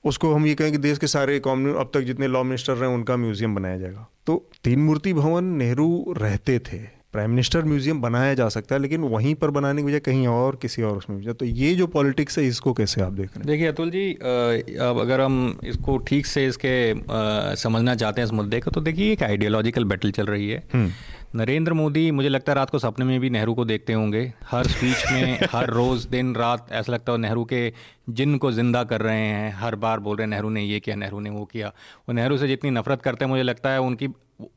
उसको हम ये कहें कि देश के सारे कॉम्युन अब तक जितने लॉ मिनिस्टर रहे उनका म्यूज़ियम बनाया जाएगा। तो तीन मूर्ति भवन नेहरू रहते थे। प्राइम मिनिस्टर म्यूज़ियम बनाया जा सकता है लेकिन वहीं पर बनाने की वजह कहीं और किसी और उसमें तो ये जो पॉलिटिक्स है इसको कैसे आप देख रहे हैं? देखिए अतुल जी अब अगर हम इसको ठीक से इसके समझना चाहते हैं इस मुद्दे को तो देखिए एक आइडियोलॉजिकल बैटल चल रही है। हम्म। नरेंद्र मोदी मुझे लगता है रात को सपने में भी नेहरू को देखते होंगे। हर स्पीच में हर रोज़ दिन रात ऐसा लगता है नेहरू के जिन को ज़िंदा कर रहे हैं हर बार बोल रहे हैं नेहरू ने ये किया नेहरू ने वो किया। वो नेहरू से जितनी नफरत करते हैं मुझे लगता है उनकी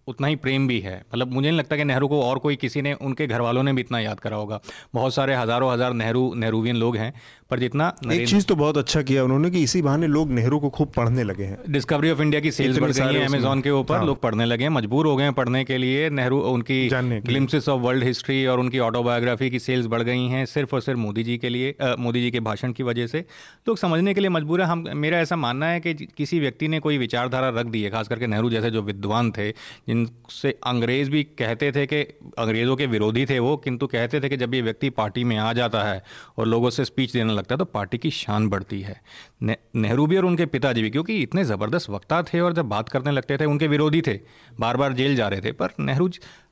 उतना ही प्रेम भी है। मतलब मुझे नहीं लगता कि नेहरू को और कोई किसी ने उनके घर वालों ने भी इतना याद करा होगा। बहुत सारे हज़ारों हज़ार नेहरू नेहरूवियन लोग हैं। पर जितना एक चीज़ तो बहुत अच्छा किया उन्होंने कि इसी बहाने लोग नेहरू को खूब पढ़ने लगे हैं। डिस्कवरी ऑफ़ इंडिया की सेल्स बढ़ गई है अमेजोन के ऊपर हाँ। लोग पढ़ने लगे हैं मजबूर हो गए हैं पढ़ने के लिए। नेहरू उनकी ग्लिम्सिस ऑफ़ वर्ल्ड हिस्ट्री और उनकी ऑटोबायोग्राफी की सेल्स बढ़ गई हैं सिर्फ़ और सिर्फ़ मोदी जी के लिए मोदी जी के भाषण की वजह से। लोग समझने के लिए मजबूर है। हम मेरा ऐसा मानना है कि किसी व्यक्ति ने कोई विचारधारा रख दी है खास करके नेहरू जैसे जो विद्वान थे जिनसे अंग्रेज़ भी कहते थे कि अंग्रेज़ों के विरोधी थे वो किंतु कहते थे कि जब ये व्यक्ति पार्टी में आ जाता है और लोगों से स्पीच देने लगता है तो पार्टी की शान बढ़ती है। नेहरू भी और उनके पिताजी भी क्योंकि इतने ज़बरदस्त वक्ता थे और जब बात करने लगते थे उनके विरोधी थे बार बार जेल जा रहे थे। पर नेहरू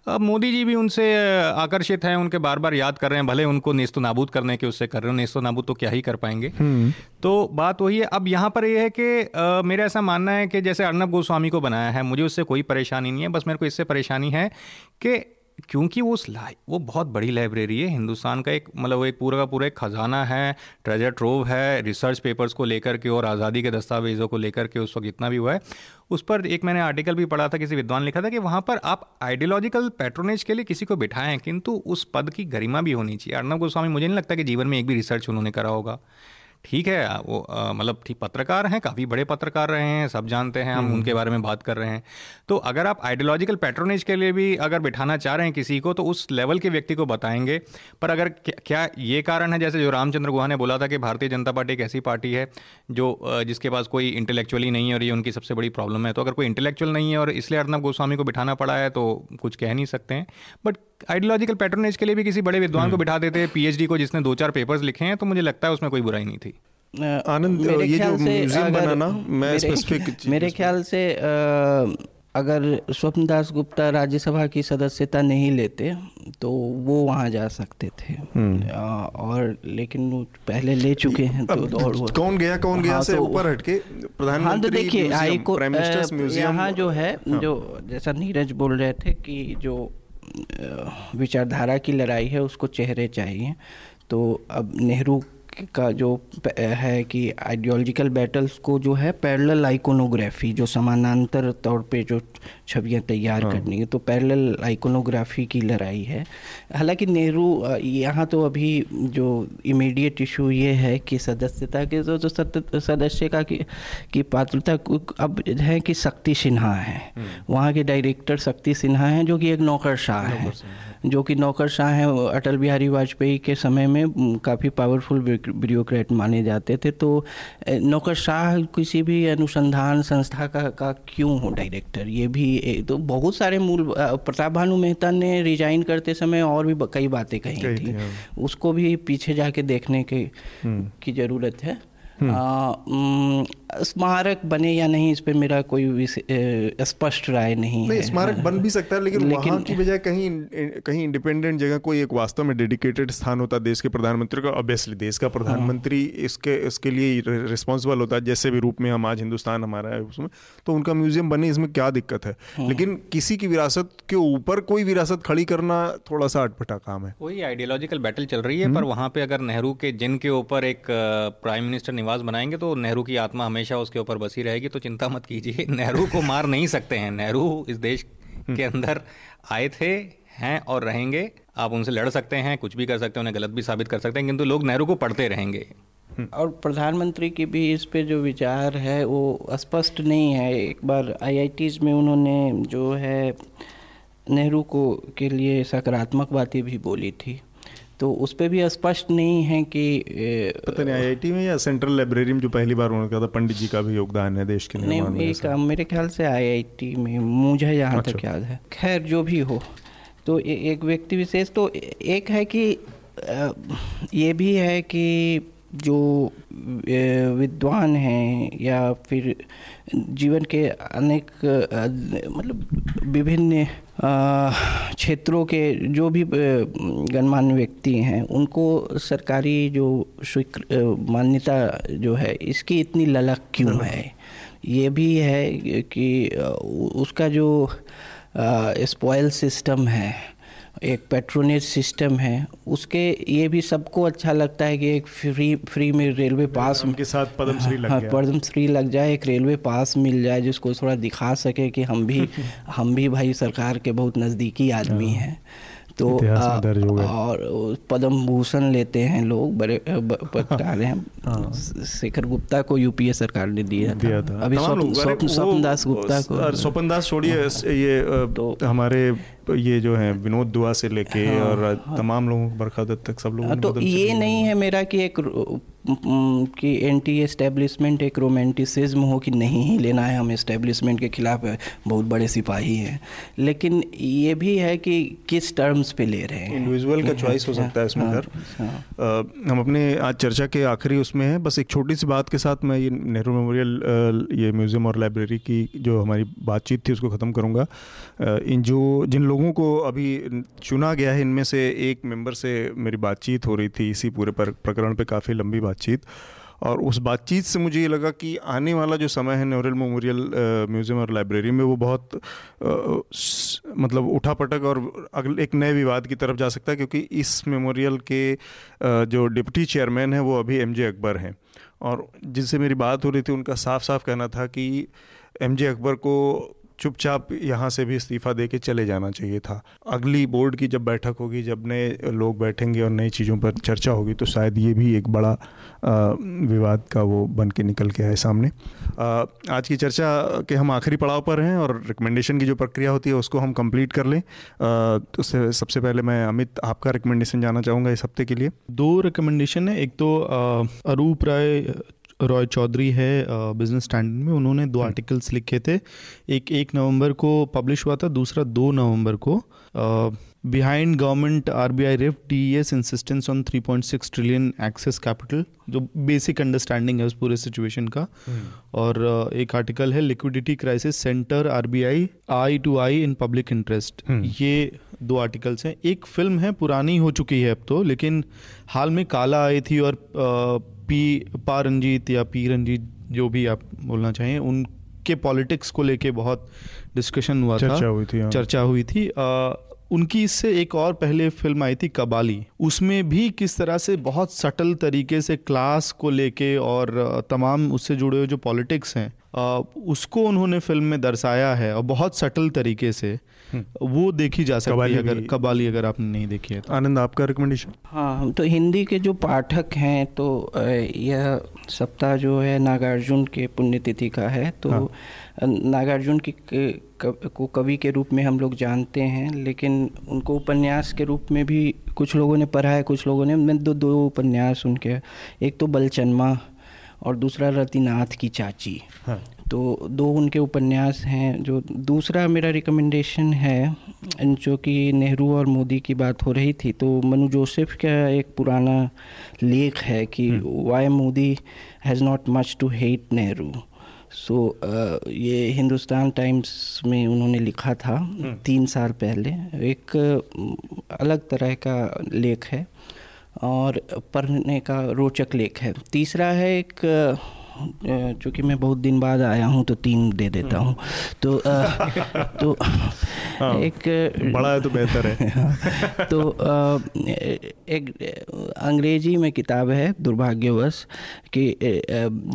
अब मोदी जी भी उनसे आकर्षित हैं उनके बार बार याद कर रहे हैं भले उनको नेस्तो नाबूद करने के उससे कर रहे हो नेस्तो नाबूद तो क्या ही कर पाएँगे। हम्म। तो बात वही है अब यहाँ पर ये है कि मेरा ऐसा मानना है कि जैसे अर्नब गोस्वामी को बनाया है मुझे उससे कोई परेशानी नहीं है बस मेरे को इससे परेशानी है कि क्योंकि वो उस वो बहुत बड़ी लाइब्रेरी है, हिंदुस्तान का एक मतलब वो एक पूरा का पूरा एक खजाना है ट्रेजर ट्रोव है रिसर्च पेपर्स को लेकर के और आज़ादी के दस्तावेज़ों को लेकर के उस वक्त जितना भी हुआ है। उस पर एक मैंने आर्टिकल भी पढ़ा था, किसी विद्वान लिखा था कि वहाँ पर आप आइडियोलॉजिकल पैट्रोनेज के लिए किसी को बिठाएँ, किंतु उस पद की गरिमा भी होनी चाहिए। अर्नब गोस्वामी, मुझे नहीं लगता कि जीवन में एक भी रिसर्च उन्होंने करा होगा। ठीक है वो मतलब ठीक पत्रकार हैं काफ़ी बड़े पत्रकार रहे हैं सब जानते हैं हम हम्म। उनके बारे में बात कर रहे हैं। तो अगर आप आइडियोलॉजिकल पैट्रोनेज के लिए भी अगर बिठाना चाह रहे हैं किसी को तो उस लेवल के व्यक्ति को बताएँगे। पर अगर क्या ये कारण है जैसे जो रामचंद्र गुहा ने बोला था कि भारतीय जनता पार्टी एक ऐसी पार्टी है जो जिसके पास कोई इंटेलेक्चुअली नहीं है और ये उनकी सबसे बड़ी प्रॉब्लम है। तो अगर कोई इंटेलेक्चुअल नहीं है और इसलिए अर्नब गोस्वामी को बिठाना पड़ा है तो कुछ कह नहीं सकते हैं। बट आइडियोलॉजिकल पैटर्नेज के लिए भी किसी बड़े विद्वान को हम्म। बिठा देते पीएचडी को जिसने दो चार पेपर्स लिखे हैं तो मुझे लगता है उसमें कोई बुराई नहीं थी आनंद ये जो म्यूज़ियम बनाना मैं स्पेसिफिक मेरे ख्याल से अगर स्वप्नदास गुप्ता राज्यसभा की सदस्यता नहीं लेते तो वो वहाँ जा सकते थे हम्म। और लेकिन वो पहले ले चुके हैं तो और वो कौन गया कौन गया हाँ, से तो ऊपर हटके प्रधानमंत्री हाँ तो देखिए हाईको यहाँ जो है हाँ। जो जैसा नीरज बोल रहे थे कि जो विचारधारा की लड़ाई है उसको चेहरे चाहिए। तो अब नेहरू का जो है कि आइडियोलॉजिकल बैटल्स को जो है पैरेलल आइकोनोग्राफी जो समानांतर तौर पे जो छवियाँ तैयार हाँ। करनी है तो पैरेलल आइकोनोग्राफी की लड़ाई है हालाँकि नेहरू यहाँ तो अभी जो इमीडिएट इशू ये है कि सदस्यता के जो, जो सदस्य का की, की पात्रता अब है कि शक्ति सिन्हा है हम्म। वहाँ के डायरेक्टर शक्ति सिन्हा हैं जो कि एक नौकरशाह है जो कि नौकरशाह हैं अटल बिहारी वाजपेयी के समय में काफ़ी पावरफुल ब्यूरोक्रेट माने जाते थे तो नौकरशाह किसी भी अनुसंधान संस्था का का क्यों हो डायरेक्टर ये भी तो बहुत सारे मूल प्रताप भानु मेहता ने रिजाइन करते समय और भी कई बातें कही थी हाँ। उसको भी पीछे जाके देखने की। की ज़रूरत है। स्मारक बने या नहीं इस पर मेरा कोई स्पष्ट राय नहीं, नहीं है स्मारक बन भी सकता है लेकिन, लेकिन वहाँ की बजाय कहीं कहीं इंडिपेंडेंट जगह कोई एक वास्तव में डेडिकेटेड स्थान होता देश के प्रधानमंत्री का ऑब्वियसली देश का प्रधानमंत्री हाँ। इसके इसके लिए रिस्पॉन्सिबल होता है जैसे भी रूप में हम आज हिंदुस्तान हमारा है उसमें तो उनका म्यूज़ियम बने इसमें क्या दिक्कत है हाँ। लेकिन किसी की विरासत के ऊपर कोई विरासत खड़ी करना थोड़ा सा अटपटा काम है वही आइडियोलॉजिकल बैटल चल रही है हम्म। पर वहाँ पे अगर नेहरू के जिन के ऊपर एक प्राइम मिनिस्टर निवास बनाएँगे तो नेहरू की आत्मा हमेशा उसके ऊपर बसी रहेगी तो चिंता मत कीजिए। नेहरू को मार नहीं सकते हैं। नेहरू इस देश के अंदर आए थे हैं और रहेंगे। आप उनसे लड़ सकते हैं कुछ भी कर सकते हैं उन्हें गलत भी साबित कर सकते हैं किंतु लोग नेहरू को पढ़ते रहेंगे। और प्रधानमंत्री की भी इस पे जो विचार है वो स्पष्ट नहीं है। एक बार आईआईटीज में उन्होंने जो है नेहरू को के लिए सकारात्मक बातें भी बोली थी। तो उस पर भी स्पष्ट नहीं है कि पता नहीं आईआईटी में या सेंट्रल लाइब्रेरी में जो पहली बार उन्होंने कहा था पंडित जी का भी योगदान है देश के निर्माण में एक मेरे ख्याल से आईआईटी में मुझे यहाँ अच्छा। तक याद है। खैर जो भी हो। तो ए, एक व्यक्ति विशेष तो एक है कि ये भी है कि जो विद्वान हैं या फिर जीवन के अनेक मतलब विभिन्न क्षेत्रों के जो भी गणमान्य व्यक्ति हैं उनको सरकारी जो स्वीकृ मान्यता जो है इसकी इतनी ललक क्यों है? ये भी है कि उसका जो स्पॉयल सिस्टम है एक पेट्रोनेज सिस्टम है उसके ये भी सबको अच्छा लगता है कि एक फ्री फ्री में रेलवे पास के साथ पद्मश्री लग हाँ पद्मश्री लग जाए एक रेलवे पास मिल जाए जिसको थोड़ा दिखा सके कि हम भी हम भी भाई सरकार के बहुत नज़दीकी आदमी हाँ। हैं तो आ, और पद्म भूषण लेते हैं लोग बड़े पत्रकार हैं। हाँ। शेखर गुप्ता को यूपीए सरकार ने दिया, दिया था, अभी स्वप्न दास गुप्ता को। स्वपन दास छोड़िए ये तो हमारे ये जो है विनोद दुआ से लेके हाँ, और हाँ, तमाम लोगों बरखा दत्त तक सब लोग तो ये नहीं है मेरा कि एक कि एंटी एस्टेब्लिशमेंट एक रोमांटिसिज्म हो कि नहीं ही लेना है हम एस्टेब्लिशमेंट के खिलाफ बहुत बड़े सिपाही हैं। लेकिन ये भी है कि किस टर्म्स पे ले रहे हैं। इंडिविजुअल का चॉइस हो? सकता है इसमें हाँ, हाँ, हम अपने आज चर्चा के आखिरी उसमें हैं। बस एक छोटी सी बात के साथ मैं ये नेहरू मेमोरियल ये म्यूज़ियम और लाइब्रेरी की जो हमारी बातचीत थी उसको ख़त्म करूँगा। इन जो जिन लोगों को अभी चुना गया है इनमें से एक मेंबर से मेरी बातचीत हो रही थी इसी पूरे प्रकरण पर काफ़ी लंबी बातचीत। और उस बातचीत से मुझे ये लगा कि आने वाला जो समय है नेहरल मेमोरियल म्यूज़ियम और लाइब्रेरी में वो बहुत आ, मतलब उठा पटक और अगले एक नए विवाद की तरफ़ जा सकता है क्योंकि इस मेमोरियल के आ, जो डिप्टी चेयरमैन हैं वो अभी एम जे अकबर हैं। और जिनसे मेरी बात हो रही थी उनका साफ़ साफ़ कहना था कि एम जे अकबर को चुपचाप यहाँ से भी इस्तीफ़ा दे के चले जाना चाहिए था। अगली बोर्ड की जब बैठक होगी, जब नए लोग बैठेंगे और नई चीज़ों पर चर्चा होगी तो शायद ये भी एक बड़ा विवाद का वो बन के निकल के आए सामने। आज की चर्चा के हम आखिरी पड़ाव पर हैं और रिकमेंडेशन की जो प्रक्रिया होती है, उसको हम कंप्लीट कर लें। तो सबसे पहले मैं अमित, आपका रिकमेंडेशन जाना चाहूँगा इस हफ़्ते के लिए। दो रिकमेंडेशन है। एक तो अरूप राय रॉय चौधरी है बिज़नेस स्टैंडर्ड में उन्होंने दो आर्टिकल्स हम्म। लिखे थे। एक एक नवंबर को पब्लिश हुआ था दूसरा दो नवंबर को। Behind government R B I rift T S insistence on three point six trillion excess capital जो बेसिक अंडरस्टैंडिंग है उस पूरे सिचुएशन का। hmm. और एक आर्टिकल है liquidity crisis centre R B I I two I in public interest ये दो आर्टिकल्स हैं। एक फ़िल्म है पुरानी हो चुकी है अब तो लेकिन हाल में काला आई थी और पी पा रंजीत या पी रंजीत जो भी आप बोलना चाहें उनके पॉलिटिक्स को लेके बहुत डिस्कशन हुआ चर्चा था हुई थी हाँ। चर्चा हुई थी। आ, उनकी इससे एक और पहले फ़िल्म आई थी कबाली। उसमें भी किस तरह से बहुत सटल तरीके से क्लास को लेके और तमाम उससे जुड़े हुए जो पॉलिटिक्स हैं उसको उन्होंने फ़िल्म में दर्शाया है और बहुत सटल तरीके से हम्म। वो देखी जा सकती है अगर कबाली अगर आपने नहीं देखी है तो आनंद आपका रिकमेंडेशन हाँ तो हिंदी के जो पाठक हैं तो यह सप्ताह जो है नागार्जुन के पुण्यतिथि का है तो हाँ। नागार्जुन की को कवि के रूप में हम लोग जानते हैं लेकिन उनको उपन्यास के रूप में भी कुछ लोगों ने पढ़ा है कुछ लोगों ने मैं दो दो उपन्यास उनके एक तो बलचन्मा और दूसरा रतिनाथ की चाची। हाँ। तो दो उनके उपन्यास हैं जो दूसरा मेरा रिकमेंडेशन है जो कि नेहरू और मोदी की बात हो रही थी तो मनु जोसेफ का एक पुराना लेख है कि why Modi has not much to hate Nehru. So so, ये हिंदुस्तान टाइम्स में उन्होंने लिखा था हम्म। तीन साल पहले। एक अलग तरह का लेख है। और पढ़ने का रोचक लेख है। तीसरा है एक चूँकि मैं बहुत दिन बाद आया हूँ तो तीन दे देता हूँ। तो आ, तो हाँ, एक बड़ा है तो बेहतर है। तो आ, एक अंग्रेज़ी में किताब है दुर्भाग्यवश कि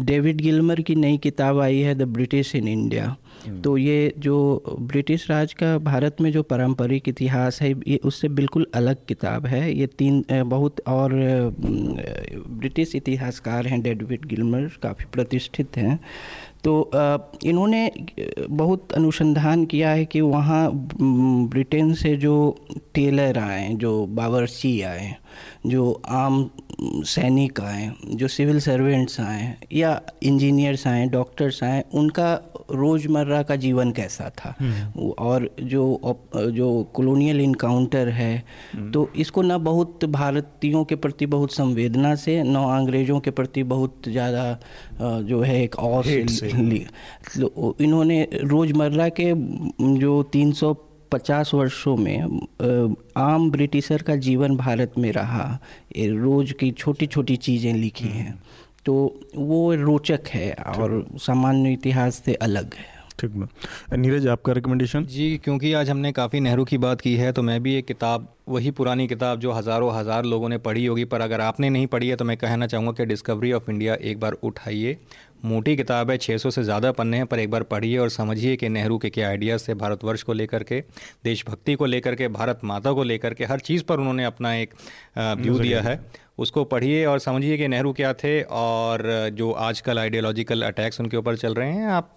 डेविड गिलमर की नई किताब आई है द ब्रिटिश इन इंडिया। तो ये जो ब्रिटिश राज का भारत में जो पारंपरिक इतिहास है, ये उससे बिल्कुल अलग किताब है। ये तीन बहुत और ब्रिटिश इतिहासकार हैं, डेडविड गिलमर काफ़ी प्रतिष्ठित हैं। तो इन्होंने बहुत अनुसंधान किया है कि वहाँ ब्रिटेन से जो टेलर आए जो बावर्ची आए जो आम सैनिक आए जो सिविल सर्वेंट्स आए या इंजीनियर्स आए डॉक्टर्स आए उनका रोज़मर्रा का जीवन कैसा था हम्म। और जो जो कॉलोनियल इनकाउंटर है हम्म। तो इसको ना बहुत भारतीयों के प्रति बहुत संवेदना से न अंग्रेज़ों के प्रति बहुत ज़्यादा जो है एक और से इन्होंने रोज़मर्रा के जो 350 वर्षों में आम ब्रिटिशर का जीवन भारत में रहा। रोज़ की छोटी छोटी चीज़ें लिखी हैं। हम्म। तो वो रोचक है और सामान्य इतिहास से अलग है। ठीक है नीरज आपका रिकमेंडेशन जी क्योंकि आज हमने काफ़ी नेहरू की बात की है तो मैं भी एक किताब वही पुरानी किताब जो हज़ारों हज़ार लोगों ने पढ़ी होगी पर अगर आपने नहीं पढ़ी है तो मैं कहना चाहूँगा कि डिस्कवरी ऑफ़ इंडिया एक बार उठाइए। मोटी किताब है 600 से ज़्यादा पन्ने हैं पर एक बार पढ़िए और समझिए कि नेहरू के क्या आइडियाज़ थे भारतवर्ष को लेकर के देशभक्ति को लेकर के भारत माता को लेकर के हर चीज़ पर उन्होंने अपना एक व्यू दिया। है। उसको पढ़िए और समझिए कि नेहरू क्या थे और जो आजकल आइडियोलॉजिकल अटैक्स उनके ऊपर चल रहे हैं, आप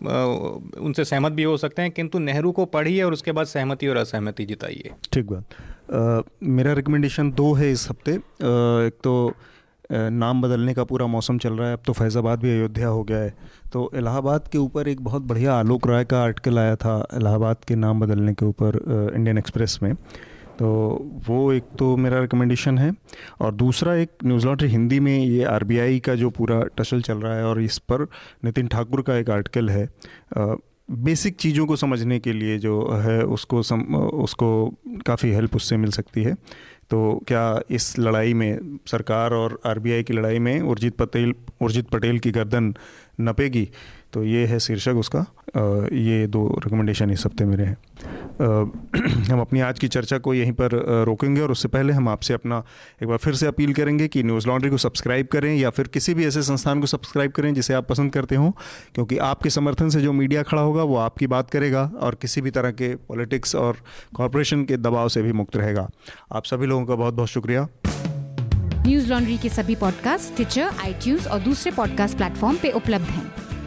उनसे सहमत भी हो सकते हैं, किंतु नेहरू को पढ़िए और उसके बाद सहमति और असहमति जिताइए। ठीक बात। मेरा रिकमेंडेशन दो है इस हफ़्ते। एक तो नाम बदलने का पूरा मौसम चल रहा है, अब तो फैज़ाबाद भी अयोध्या हो गया है। तो इलाहाबाद के ऊपर एक बहुत बढ़िया आलोक राय का आर्टिकल आया था, इलाहाबाद के नाम बदलने के ऊपर इंडियन एक्सप्रेस में। तो वो एक तो मेरा रिकमेंडेशन है और दूसरा एक न्यूज़ लॉन्ड्री हिंदी में ये आरबीआई का जो पूरा टसल चल रहा है और इस पर नितिन ठाकुर का एक आर्टिकल है बेसिक चीज़ों को समझने के लिए जो है उसको सम, उसको काफ़ी हेल्प उससे मिल सकती है। तो क्या इस लड़ाई में सरकार और आरबीआई की लड़ाई में उर्जित पटेल उर्जित पटेल की गर्दन नपेगी? तो ये है शीर्षक उसका। ये दो रिकमेंडेशन इस हफ़्ते मेरे हैं। हम अपनी आज की चर्चा को यहीं पर रोकेंगे और उससे पहले हम आपसे अपना एक बार फिर से अपील करेंगे कि न्यूज़ लॉन्ड्री को सब्सक्राइब करें या फिर किसी भी ऐसे संस्थान को सब्सक्राइब करें जिसे आप पसंद करते हो, क्योंकि आपके समर्थन से जो मीडिया खड़ा होगा वो आपकी बात करेगा और किसी भी तरह के पॉलिटिक्स और कॉरपोरेशन के दबाव से भी मुक्त रहेगा। आप सभी लोगों का बहुत बहुत शुक्रिया। न्यूज़ लॉन्ड्री के सभी पॉडकास्ट ट्विटर आईटीज और दूसरे पॉडकास्ट प्लेटफॉर्म पे उपलब्ध हैं।